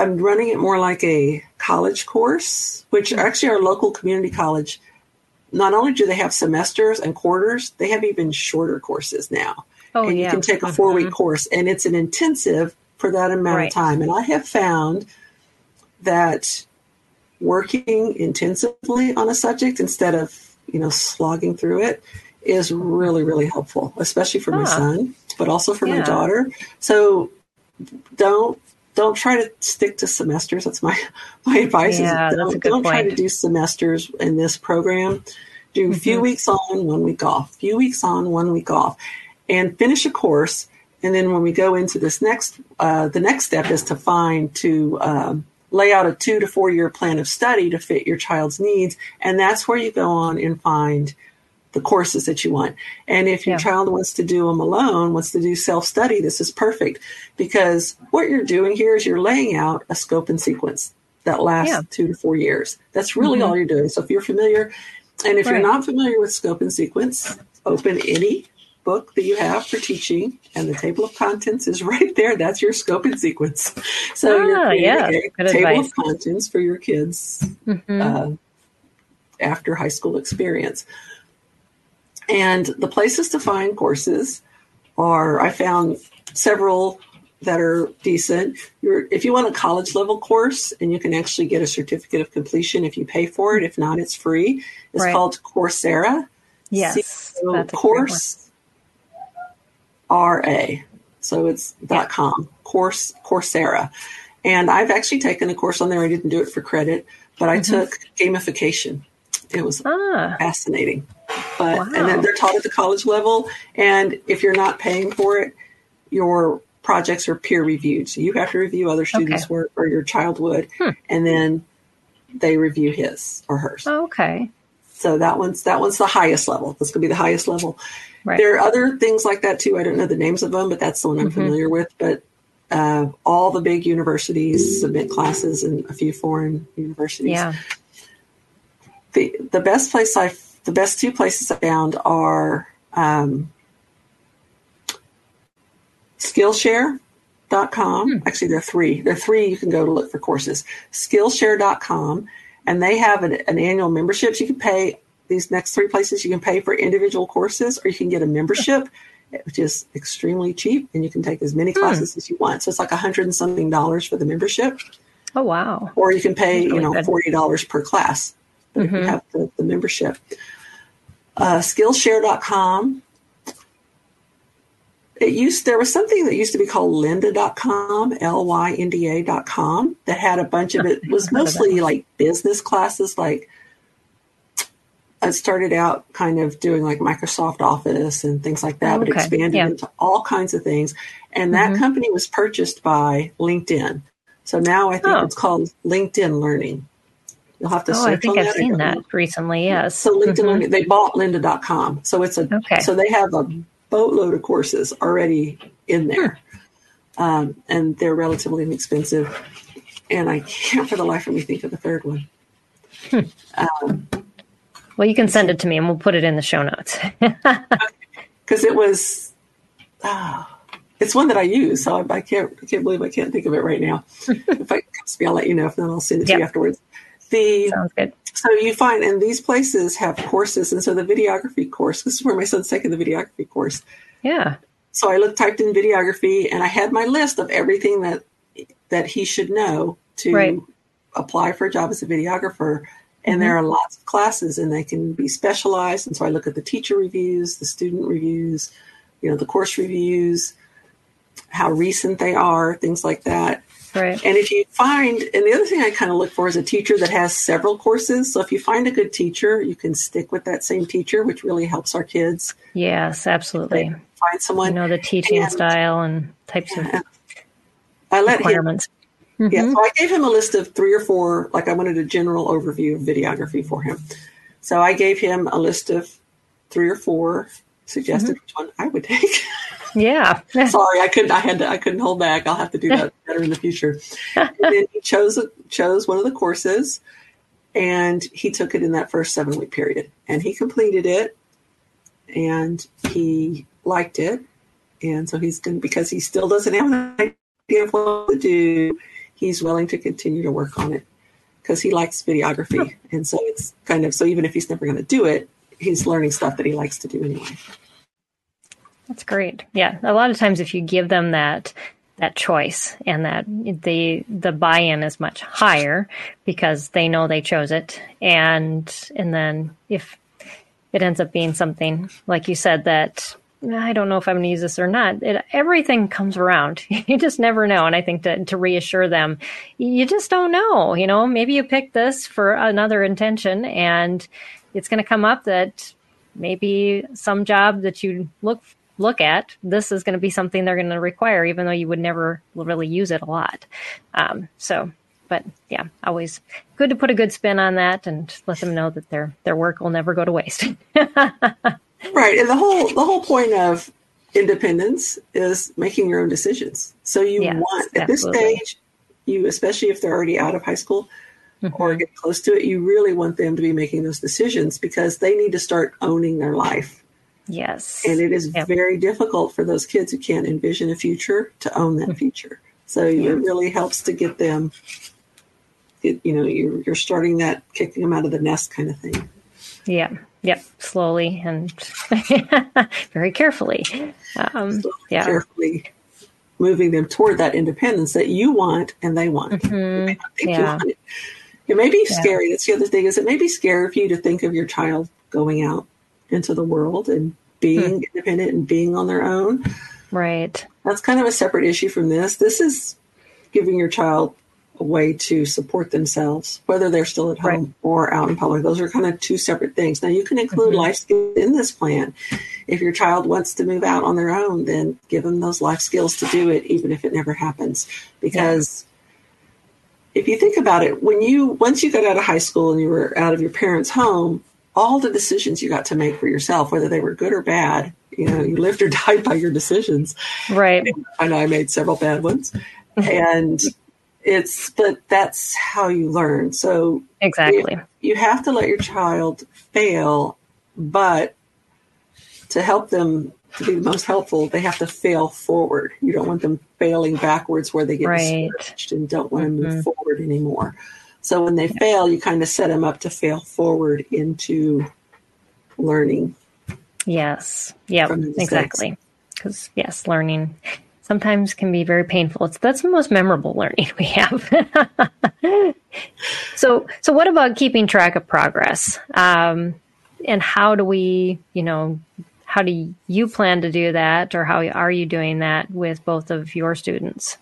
I'm running it more like a college course, which actually our local community college, not only do they have semesters and quarters, they have even shorter courses now. Oh, and yeah. you can take a four week Mhm. course, and it's an intensive for that amount Right. of time. And I have found that working intensively on a subject instead of you know slogging through it is really really helpful, especially for my son, but also for my daughter. So don't don't try to stick to semesters. That's my my advice. Yeah, is that's a don't, don't try to do semesters in this program. Do a few Mhm. weeks on, one week off. Few weeks on, one week off, and finish a course. And then when we go into this next, uh, the next step is to find to um, lay out a two to four year plan of study to fit your child's needs, and that's where you go on and find the courses that you want. And if your Yeah. child wants to do them alone, wants to do self study, this is perfect because what you're doing here is you're laying out a scope and sequence that lasts Yeah. two to four years. That's really Mhm. all you're doing. So if you're familiar, and if Right. you're not familiar with scope and sequence, open any book that you have for teaching, and the table of contents is right there. That's your scope and sequence. So Ah, you're yeah, table advice. of contents for your kids Mhm. uh, after high school experience. And the places to find courses are I found several that are decent. You're, if you want a college level course, and you can actually get a certificate of completion if you pay for it. If not, it's free. It's Right. called Coursera. yes, So that's a great one. course RA. So it's dot com course Coursera. And I've actually taken a course on there. I didn't do it for credit, but I Mhm. took gamification. It was Ah, fascinating. But Wow. and then they're taught at the college level. And if you're not paying for it, your projects are peer reviewed. So you have to review other students' Okay. work or your child would, Hmm. and then they review his or hers. okay, So that one's that one's the highest level. This could be the highest level. right. There are other things like that too. I don't know the names of them, but that's the one I'm Mhm. familiar with. But uh, all the big universities submit classes, and a few foreign universities. yeah, The the best place I the best two places I found are um, Skillshare.com. Hmm. Actually, there are three. There are three you can go to look for courses. Skillshare.com, and they have an, an annual membership. You can pay these next three places. You can pay for individual courses, or you can get a membership, which is extremely cheap, and you can take as many Hmm. classes as you want. So it's like a hundred and something dollars for the membership, oh wow, or you can pay That's you know forty dollars per class. But if you Mhm. have the, the membership, uh, Skillshare.com. It used there was something that used to be called lynda.com, L Y N D A.com that had a bunch of it. Was I've heard of that mostly like business classes like I started out kind of doing like Microsoft Office and things like that, but Okay, expanded yeah. into all kinds of things. And that Mhm. company was purchased by LinkedIn. So now I think Oh. it's called LinkedIn Learning. You'll have to oh, I think I've that. Seen that recently. Yes, So LinkedIn Mhm. They bought lynda.com. So it's a Okay. so they have a boatload of courses already in there. Um, and they're relatively inexpensive. And I can't for the life of me think of the third one. Um, Well, you can send it to me, and we'll put it in the show notes. because it was ah, it's one that I use, so I, I can't I can't believe I can't think of it right now. if I comes to me, I'll let you know. If not, I'll send it to you afterwards. The Sounds good. so you find and these places have courses, and so the videography course. This is where my son's taking the videography course. Yeah. So I looked typed in videography, and I had my list of everything that that he should know to Right. apply for a job as a videographer. And Mm-hmm. there are lots of classes, and they can be specialized. And so I look at the teacher reviews, the student reviews, you know, the course reviews, how recent they are, things like that. Right. And if you find, and the other thing I kind of look for is a teacher that has several courses. So if you find a good teacher, you can stick with that same teacher, which really helps our kids. Yes, absolutely. Find someone. You know the teaching And- style and types of I let him requirements. Yeah, mm-hmm. so I gave him a list of three or four, like I wanted a general overview of videography for him. So I gave him a list of three or four, suggested mm-hmm. which one I would take. Yeah. Sorry, I couldn't. I had to. I couldn't hold back. I'll have to do that better in the future. and then he chose chose one of the courses, and he took it in that first seven week period, and he completed it, and he liked it, and so he's going because he still doesn't have an idea of what to do. He's willing to continue to work on it because he likes videography, and so it's kind of so even if he's never going to do it, he's learning stuff that he likes to do anyway. That's great. Yeah, a lot of times if you give them that that choice and that the the buy-in is much higher because they know they chose it and and then if it ends up being something like you said that I don't know if I'm going to use this or not. It, everything comes around. You just never know. And I think to, to reassure them, you just don't know. You know, maybe you picked this for another intention and it's going to come up that maybe some job that you look look at, this is going to be something they're going to require, even though you would never really use it a lot. Um, so, but yeah, always good to put a good spin on that and let them know that their their work will never go to waste. right, and the whole the whole point of independence is making your own decisions. So you yes, want at absolutely. this stage, you especially if they're already out of high school. Or get close to it, you really want them to be making those decisions because they need to start owning their life. Yes. And it is yep. very difficult for those kids who can't envision a future to own that mm-hmm. future. So it really helps to get them, you know, you're, you're starting that kicking them out of the nest kind of thing. Yeah. Yep. Slowly and very carefully. Um, Slowly, yeah. Carefully moving them toward that independence that you want and they want. Mm-hmm. yeah. Want it. may be yeah. scary. That's the other thing is it may be scary for you to think of your child going out into the world and being hmm. independent and being on their own. Right. That's kind of a separate issue from this. This is giving your child a way to support themselves, whether they're still at home right. or out in public. Those are kind of two separate things. Now, you can include mm-hmm. life skills in this plan. If your child wants to move out on their own, then give them those life skills to do it, even if it never happens. Because. If you think about it, when you once you got out of high school and you were out of your parents' home, all the decisions you got to make for yourself, whether they were good or bad. You know, you lived or died by your decisions. Right. I know I made several bad ones. and it's, but that's how you learn. So exactly. You, you have to let your child fail, but to help them to be the most helpful, they have to fail forward. You don't want them failing backwards where they get right. discouraged and don't want mm-hmm. to move forward anymore. So when they yeah. fail, you kind of set them up to fail forward into learning. Yes. Yeah. Exactly. Because yes, learning sometimes can be very painful. It's that's the most memorable learning we have. so so what about keeping track of progress? Um, and how do we, you know, how do you plan to do that, or how are you doing that with both of your students?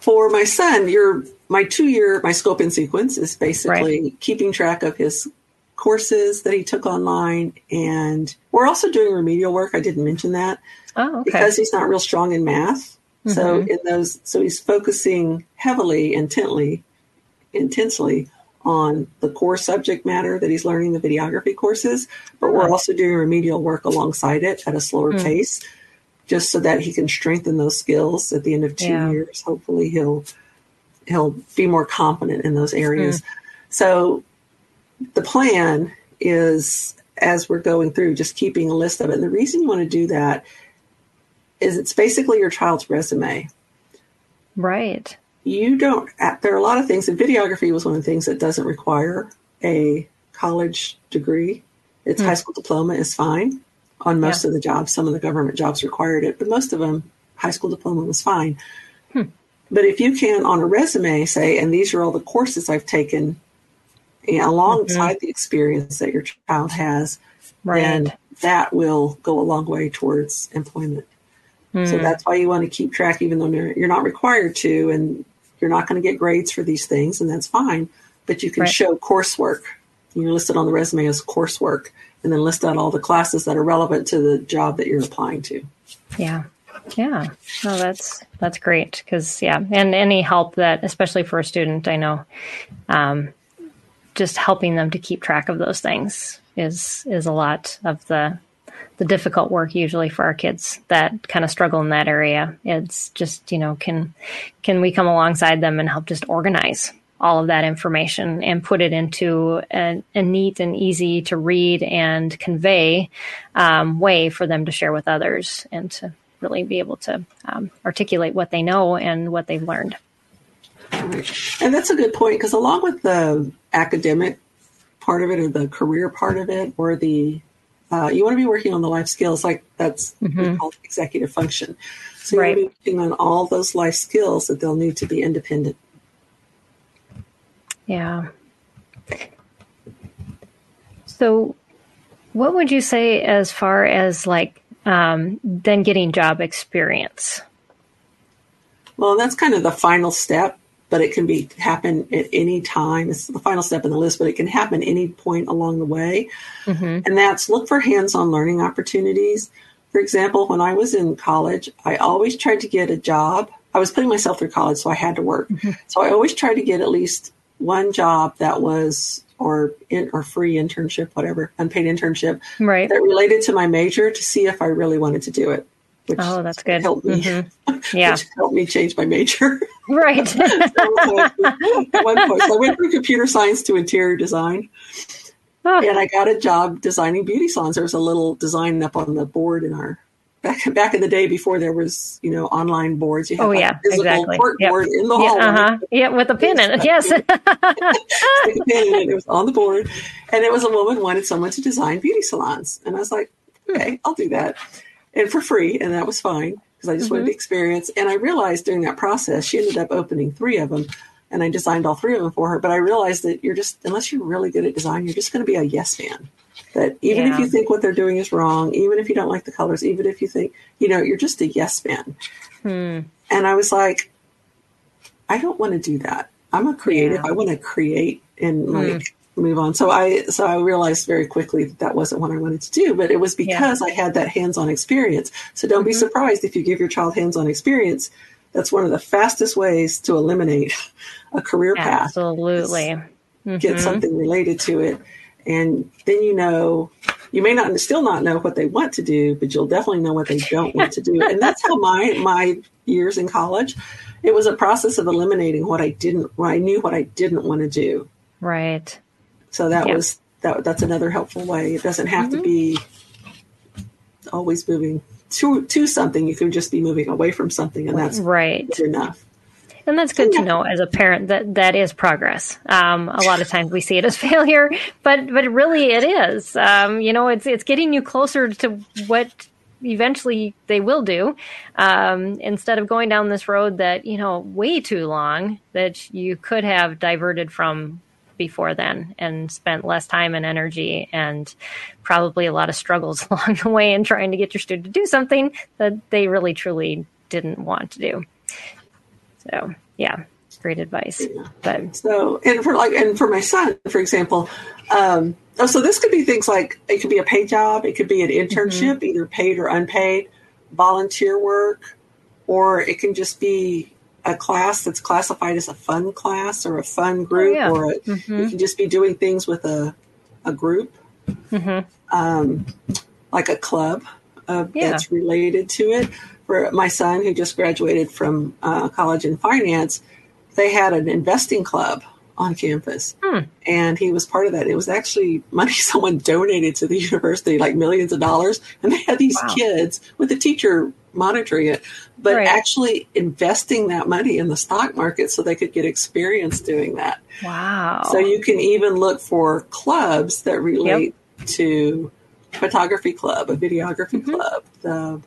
for my son, your my two year my scope and sequence is basically right. keeping track of his courses that he took online, and we're also doing remedial work. I didn't mention that oh, okay. because he's not real strong in math. Mm-hmm. So in those, so he's focusing heavily, intently, intensely on the core subject matter that he's learning the videography courses, but we're also doing remedial work alongside it at a slower mm. pace just so that he can strengthen those skills at the end of two yeah. years. Hopefully, he'll he'll be more competent in those areas. Mm. So, the plan is as we're going through, just keeping a list of it. And the reason you want to do that is it's basically your child's resume. Right. You don't. There are a lot of things, and videography was one of the things that doesn't require a college degree. Its mm. high school diploma is fine on most yeah. of the jobs. Some of the government jobs required it, but most of them, high school diploma was fine. Hmm. But if you can, on a resume, say, and these are all the courses I've taken alongside mm-hmm. the experience that your child has, right. then that will go a long way towards employment. So hmm. that's why you want to keep track, even though you're not required to, and you're not going to get grades for these things, and that's fine. But you can right. show coursework. You're listed on the resume as coursework, and then list out all the classes that are relevant to the job that you're applying to. Yeah. Yeah. No, that's that's great because yeah, and any help that, especially for a student, I know, um, just helping them to keep track of those things is is a lot of the the difficult work usually for our kids that kind of struggle in that area. It's just you know can can we come alongside them and help just organize all of that information and put it into a, a neat and easy to read and convey um, way for them to share with others and to really be able to um, articulate what they know and what they've learned. And that's a good point because along with the academic part of it or the career part of it or the uh, you want to be working on the life skills like that's mm-hmm. called executive function. So you right. want to be working on all those life skills that they'll need to be independent. Yeah. So, what would you say as far as like um, then getting job experience? Well, that's kind of the final step, but it can be happen at any time. It's the final step in the list, but it can happen any point along the way. Mm-hmm. And that's look for hands-on learning opportunities. For example, when I was in college, I always tried to get a job. I was putting myself through college, so I had to work. Mm-hmm. So I always tried to get at least one job that was or in, or free internship, whatever, unpaid internship, right. that related to my major to see if I really wanted to do it. Which oh, that's good. Helped me. Mm-hmm. Yeah, helped me change my major. Right. so, at one point, so I went from computer science to interior design, oh. and I got a job designing beauty salons. There was a little design up on the board in our back back in the day before there was you know online boards. You had oh like yeah, exactly. Yep. board in the hall. Yeah, uh-huh. yeah, with a pin in it. Yes, pin in it. It was on the board, and it was a woman wanted someone to design beauty salons, and I was like, okay, I'll do that, and for free, and that was fine because I just mm-hmm. wanted the experience. And I realized during that process, she ended up opening three of them. And I designed all three of them for her. But I realized that you're just, unless you're really good at design, you're just going to be a yes man. That even yeah. if you think what they're doing is wrong, even if you don't like the colors, even if you think, you know, you're just a yes man. Hmm. And I was like, I don't want to do that. I'm a creative. Yeah. I want to create and hmm. like move on. So I so I realized very quickly that that wasn't what I wanted to do, but it was because yeah. I had that hands-on experience. So don't mm-hmm. be surprised if you give your child hands-on experience. That's one of the fastest ways to eliminate a career path. Absolutely. Mm-hmm. Get something related to it and then you know you may not still not know what they want to do but you'll definitely know what they don't want to do and that's how my my years in college it was a process of eliminating what i didn't what i knew what i didn't want to do right so that was that that's another helpful way it doesn't have mm-hmm. to be always moving to to something you can just be moving away from something and that's right enough and that's good to know as a parent that that is progress. Um, a lot of times we see it as failure, but but really it is. Um, you know, it's it's getting you closer to what eventually they will do um, instead of going down this road that you know way too long that you could have diverted from before then and spent less time and energy and probably a lot of struggles along the way in trying to get your student to do something that they really truly didn't want to do. So yeah, great advice. But so and for like and for my son, for example, um, oh, so this could be things like it could be a paid job, it could be an internship, mm-hmm. either paid or unpaid, volunteer work, or it can just be a class that's classified as a fun class or a fun group, oh, yeah. or a, mm-hmm. you can just be doing things with a a group, mm-hmm. um, like a club uh, yeah. that's related to it for my son who just graduated from uh, college in finance, they had an investing club on campus. Hmm. And he was part of that. It was actually money someone donated to the university, like millions of dollars. And they had these wow. kids with the teacher monitoring it, but right. actually investing that money in the stock market so they could get experience doing that. Wow. So you can even look for clubs that relate yep. to photography club, a videography mm-hmm. club, the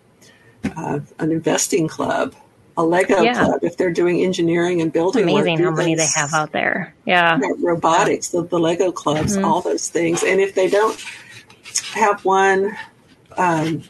uh, an investing club, a Lego yeah. club, if they're doing engineering and building. It's amazing work, how many they have out there. Yeah. robotics, the, the, Lego clubs, mm-hmm. all those things. And if they don't have one um,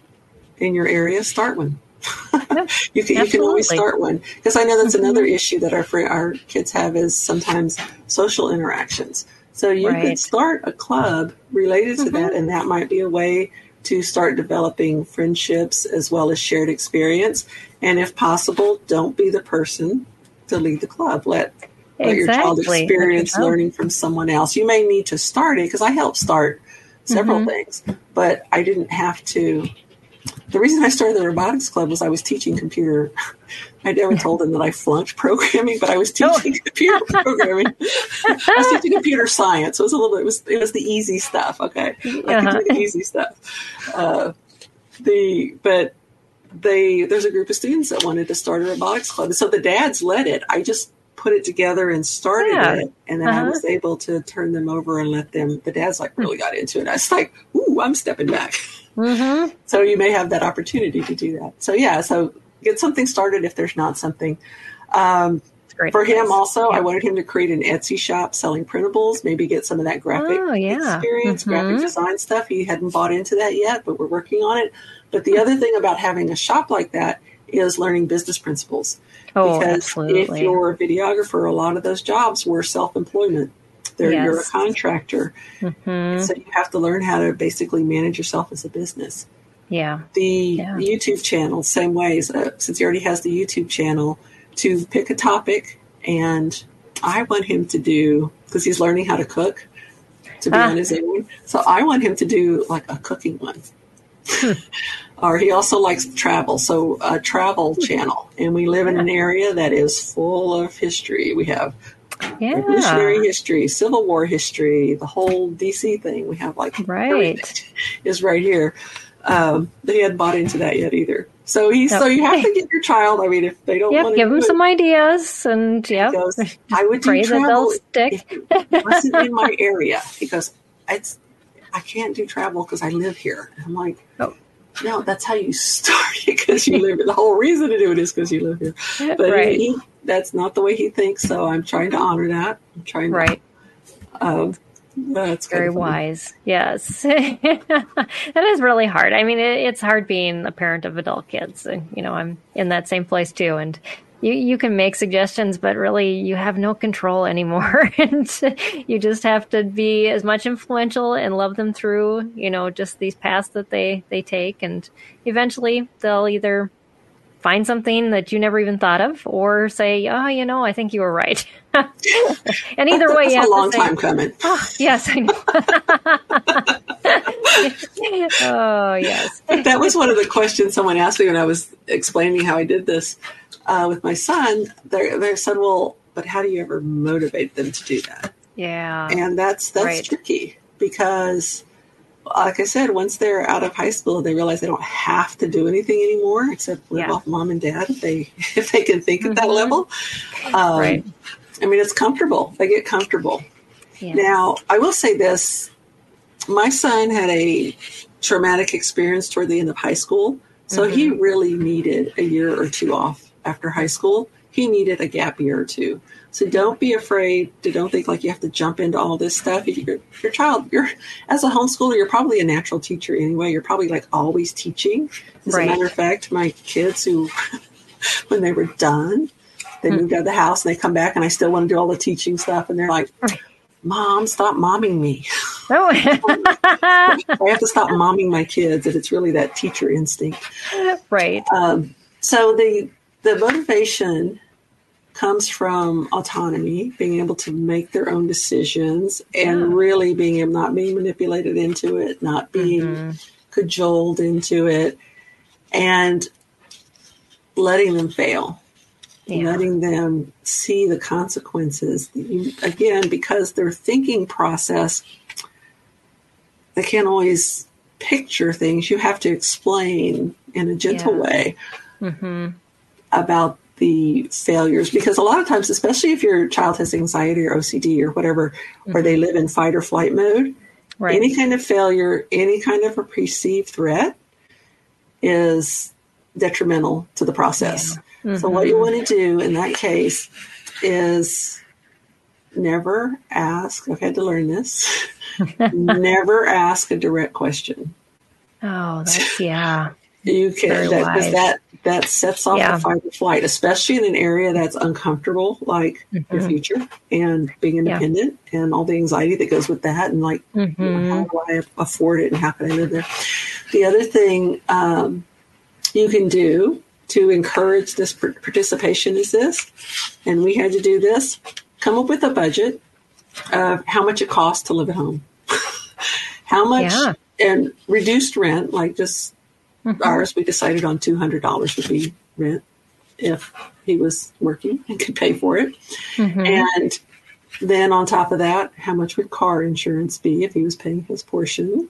in your area, start one. you can you can always start one because I know that's mm-hmm. another issue that our our kids have is sometimes social interactions. So you right. could start a club related to mm-hmm. that, and that might be a way to start developing friendships as well as shared experience. And if possible, don't be the person to lead the club. Let let your child experience learning from someone else. You may need to start it because I helped start several mm-hmm. things, but I didn't have to the reason I started the robotics club was I was teaching computer. I never told them that I flunked programming, but I was teaching computer programming. I was teaching computer science. So it was a little bit. It was it was the easy stuff. Okay, uh-huh. the easy stuff. Uh, the but they there's a group of students that wanted to start a robotics club, so the dads led it. I just put it together and started Yeah. it, and then I Uh-huh. was able to turn them over and let them. The dads like really got into it. I was like, "Ooh, I'm stepping back." Mm-hmm. So you may have that opportunity to do that. So yeah, so get something started if there's not something. Um, Great. for him, also, I wanted him to create an Etsy shop selling printables. Maybe get some of that graphic Oh, yeah. experience, graphic Mhm. design stuff. He hadn't bought into that yet, but we're working on it. But the other thing about having a shop like that is learning business principles. Oh, because absolutely. if you're a videographer, a lot of those jobs were self-employment. They're, You're a Yes. contractor, Mhm. so you have to learn how to basically manage yourself as a business Yeah. the Yeah. YouTube channel, same ways. Uh, since he already has the YouTube channel, to pick a topic, and I want him to do because he's learning how to cook to be Ah. on his own. So I want him to do like a cooking one. Hmm. or he also likes travel, so a travel channel. And we live in an area that is full of history. We have Yeah. Revolutionary history, Civil War history, the whole DC thing. We have like Right. is right here. Um, they hadn't bought into that yet either. So he, so you have to get your child. I mean, if they don't Yep. want to Give them it, some ideas, and yeah, I would do Pray that travel they'll stick. it wasn't in my area because it's I can't do travel because I live here. I'm like, Oh. No, that's how you start it because you live here. The whole reason to do it is because you live here. But Right. he, that's not the way he thinks. So I'm trying to honor that. I'm trying Right. to, um, that's Very wise. Yes. that is really hard. I mean, it, it's hard being a parent of adult kids. And, you know, I'm in that same place too. And you, you can make suggestions, but really you have no control anymore. and you just have to be as much influential and love them through, you know, just these paths that they, they take. And eventually they'll either find something that you never even thought of or say, oh, you know, I think you were right. and either way, have a long say, time coming. Oh, yes, I know. oh, yes. that was one of the questions someone asked me when I was explaining how I did this uh, with my son. They they said, "Well, but how do you ever motivate them to do that?" Yeah. And that's that's Right. tricky because, like I said, once they're out of high school, they realize they don't have to do anything anymore except live Yeah. off mom and dad if they if they can think at that Mhm. level. Um, Right. I mean, it's comfortable. They get comfortable. Yeah. Now, I will say this my son had a traumatic experience toward the end of high school. So he Mm-hmm. really needed a year or two off after high school. He needed a gap year or two. So don't be afraid to don't think like you have to jump into all this stuff. If Your, your child, you're as a homeschooler, you're probably a natural teacher anyway. You're probably like always teaching. As Right. a matter of fact, my kids who, when they were done, they Hmm. moved out of the house and they come back and I still want to do all the teaching stuff. And they're like, Mom, stop momming me. Oh, I have to stop momming my kids, and it's really that teacher instinct. right. Um, so the the motivation comes from autonomy, being able to make their own decisions, and really being able not being manipulated into it, not being cajoled into it, and letting them fail Yeah. letting them see the consequences. Again, because their thinking process, they can't always picture things. You have to explain in a gentle Yeah. way hmm about the failures because a lot of times especially if your child has anxiety or ocd or whatever or they mm-hmm. live in fight or flight mode Right. any kind of failure any kind of a perceived threat is detrimental to the process. So what you mm-hmm. want to do in that case is never ask i've had to learn this never ask a direct question. Oh, that's, yeah. You can that, that that sets off Yeah. the fight or flight, especially in an area that's uncomfortable, like your future and being Mm-hmm. Yeah. independent and all the anxiety that goes with that, and like you know, Mhm. how do I afford it and how can I live there? The other thing um, you can do to encourage this participation is this, and we had to do this: come up with a budget of how much it costs to live at home, how much, Yeah. and reduced rent, like just Mm-hmm. ours, we decided on two hundred dollars would be rent if he was working and could pay for it, Mm-hmm. and then on top of that, how much would car insurance be if he was paying his portion?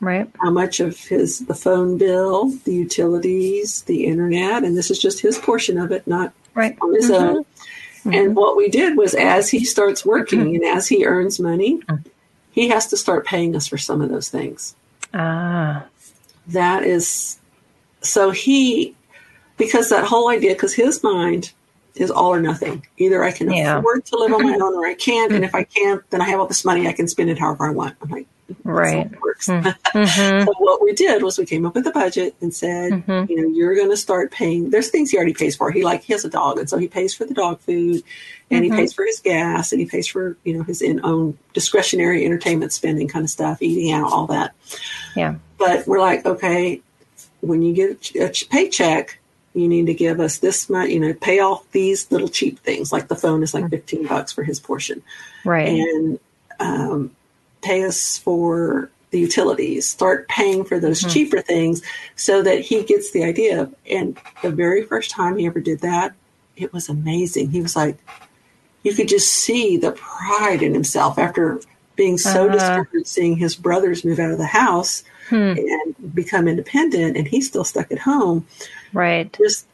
Right. How much of his the phone bill, the utilities, the internet, and this is just his portion of it, not Right. on his Mhm. own. Mm-hmm. And what we did was, as he starts working mm-hmm. and as he earns money, mm-hmm. he has to start paying us for some of those things. Ah. That is so he, because that whole idea, because his mind is all or nothing. Either I can yeah. afford to live on my own or I can't. And if I can't, then I have all this money. I can spend it however I want. I'm like, right. works. Mm-hmm. so what we did was we came up with a budget and said, mm-hmm. you know, you're going to start paying. There's things he already pays for. He like, he has a dog. And so he pays for the dog food and mm-hmm. he pays for his gas and he pays for, you know, his in own discretionary entertainment spending kind of stuff, eating out, all that. Yeah. But we're like, okay, when you get a paycheck, you need to give us this much, you know, pay off these little cheap things. Like the phone is like mm. 15 bucks for his portion. Right. And um, pay us for the utilities, start paying for those mm-hmm. cheaper things so that he gets the idea. And the very first time he ever did that, it was amazing. He was like, you could just see the pride in himself after being so uh, discouraged seeing his brothers move out of the house hmm. and become independent and he's still stuck at home. Right. Just,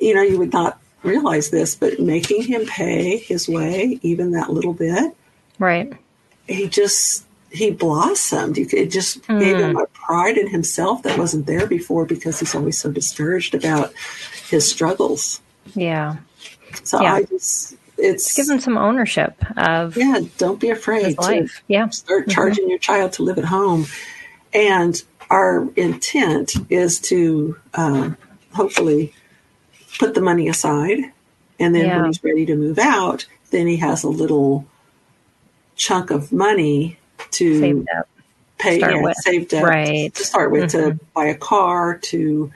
you know, you would not realize this, but making him pay his way, even that little bit. Right. He just, he blossomed. It just mm. gave him a pride in himself that wasn't there before because he's always so discouraged about his struggles. Yeah. So yeah. I just, it's give him some ownership of yeah. Don't be afraid to yeah. start mm-hmm. charging mm-hmm. your child to live at home, and our intent is to um, hopefully put the money aside, and then yeah. when he's ready to move out, then he has a little chunk of money to saved up. pay start yeah, with. saved up right. to start with mm-hmm. to buy a car to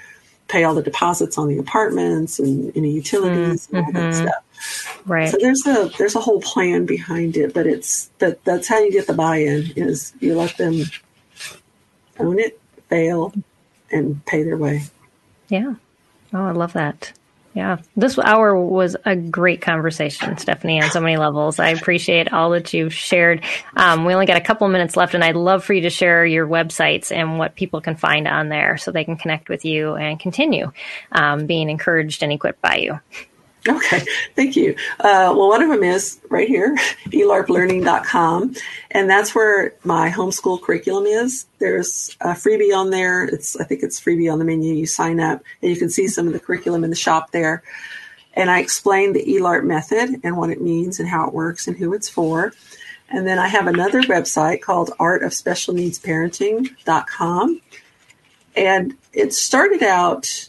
pay all the deposits on the apartments and any utilities mm-hmm. and all that mm-hmm. stuff. Right. So there's a there's a whole plan behind it, but it's that that's how you get the buy-in is you let them own it, fail, and pay their way. Yeah. Oh, I love that. Yeah, this hour was a great conversation, Stephanie, on so many levels. I appreciate all that you've shared. Um, we only got a couple minutes left, and I'd love for you to share your websites and what people can find on there so they can connect with you and continue um, being encouraged and equipped by you. Okay, thank you. Uh, well, one of them is right here, elarplearning.com. And that's where my homeschool curriculum is. There's a freebie on there. It's, I think it's freebie on the menu. You sign up and you can see some of the curriculum in the shop there. And I explain the ELARP method and what it means and how it works and who it's for. And then I have another website called artofspecialneedsparenting.com. And it started out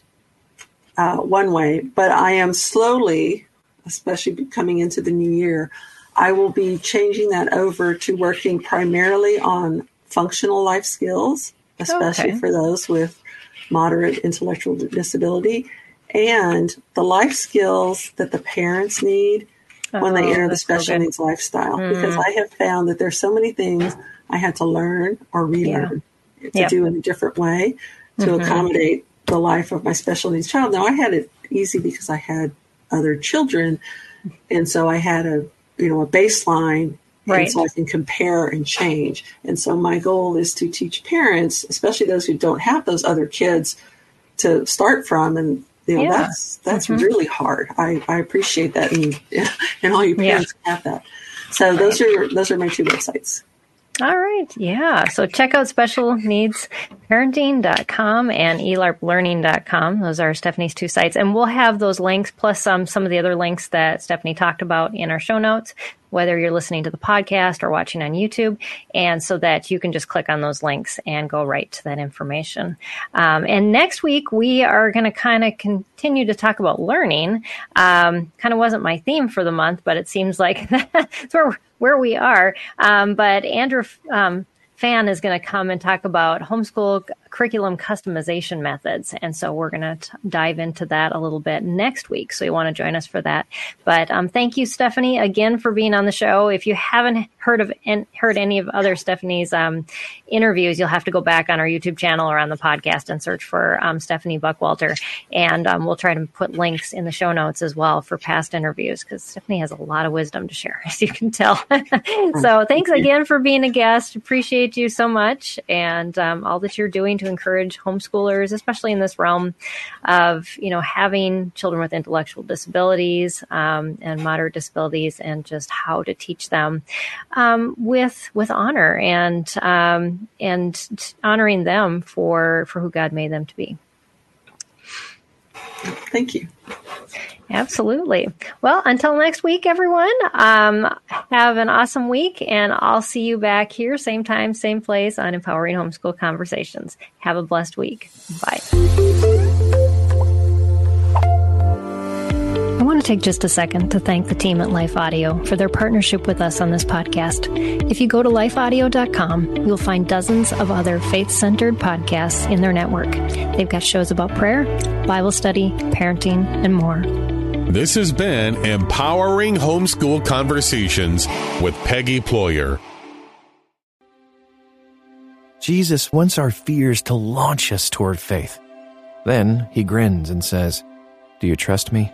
uh, one way, but I am slowly, especially coming into the new year, I will be changing that over to working primarily on functional life skills, especially okay. for those with moderate intellectual disability, and the life skills that the parents need oh, when they oh, enter the special so needs lifestyle. Mm. Because I have found that there's so many things I had to learn or relearn yeah. to yep. do in a different way to mm-hmm. accommodate the life of my special needs child. Now I had it easy because I had other children, and so I had a you know a baseline, right. and so I can compare and change. And so my goal is to teach parents, especially those who don't have those other kids, to start from and. You know, yeah. that's that's mm-hmm. really hard. I, I appreciate that, and and all you parents yeah. have that. So those are those are my two websites. All right. Yeah. So check out special needs parenting.com and elarplearning.com. Those are Stephanie's two sites. And we'll have those links plus um, some of the other links that Stephanie talked about in our show notes, whether you're listening to the podcast or watching on YouTube. And so that you can just click on those links and go right to that information. Um, and next week, we are going to kind of continue to talk about learning. Um, kind of wasn't my theme for the month, but it seems like that's where where we are. Um, but Andrew um, Fan is going to come and talk about homeschool curriculum customization methods. And so we're going to dive into that a little bit next week. So you want to join us for that. But um, thank you, Stephanie, again for being on the show. If you haven't heard of and heard any of other Stephanie's um, interviews, you'll have to go back on our YouTube channel or on the podcast and search for um, Stephanie Buckwalter, and um, we'll try to put links in the show notes as well for past interviews because Stephanie has a lot of wisdom to share, as you can tell. so thanks again for being a guest. Appreciate you so much, and um, all that you're doing to encourage homeschoolers, especially in this realm of you know having children with intellectual disabilities um, and moderate disabilities, and just how to teach them um, with with honor and um, and honoring them for for who God made them to be. Thank you. Absolutely. Well, until next week, everyone, um, have an awesome week, and I'll see you back here, same time, same place on Empowering Homeschool Conversations. Have a blessed week. Bye. Take just a second to thank the team at Life Audio for their partnership with us on this podcast. If you go to lifeaudio.com, you'll find dozens of other faith centered podcasts in their network. They've got shows about prayer, Bible study, parenting, and more. This has been Empowering Homeschool Conversations with Peggy Ployer. Jesus wants our fears to launch us toward faith. Then he grins and says, Do you trust me?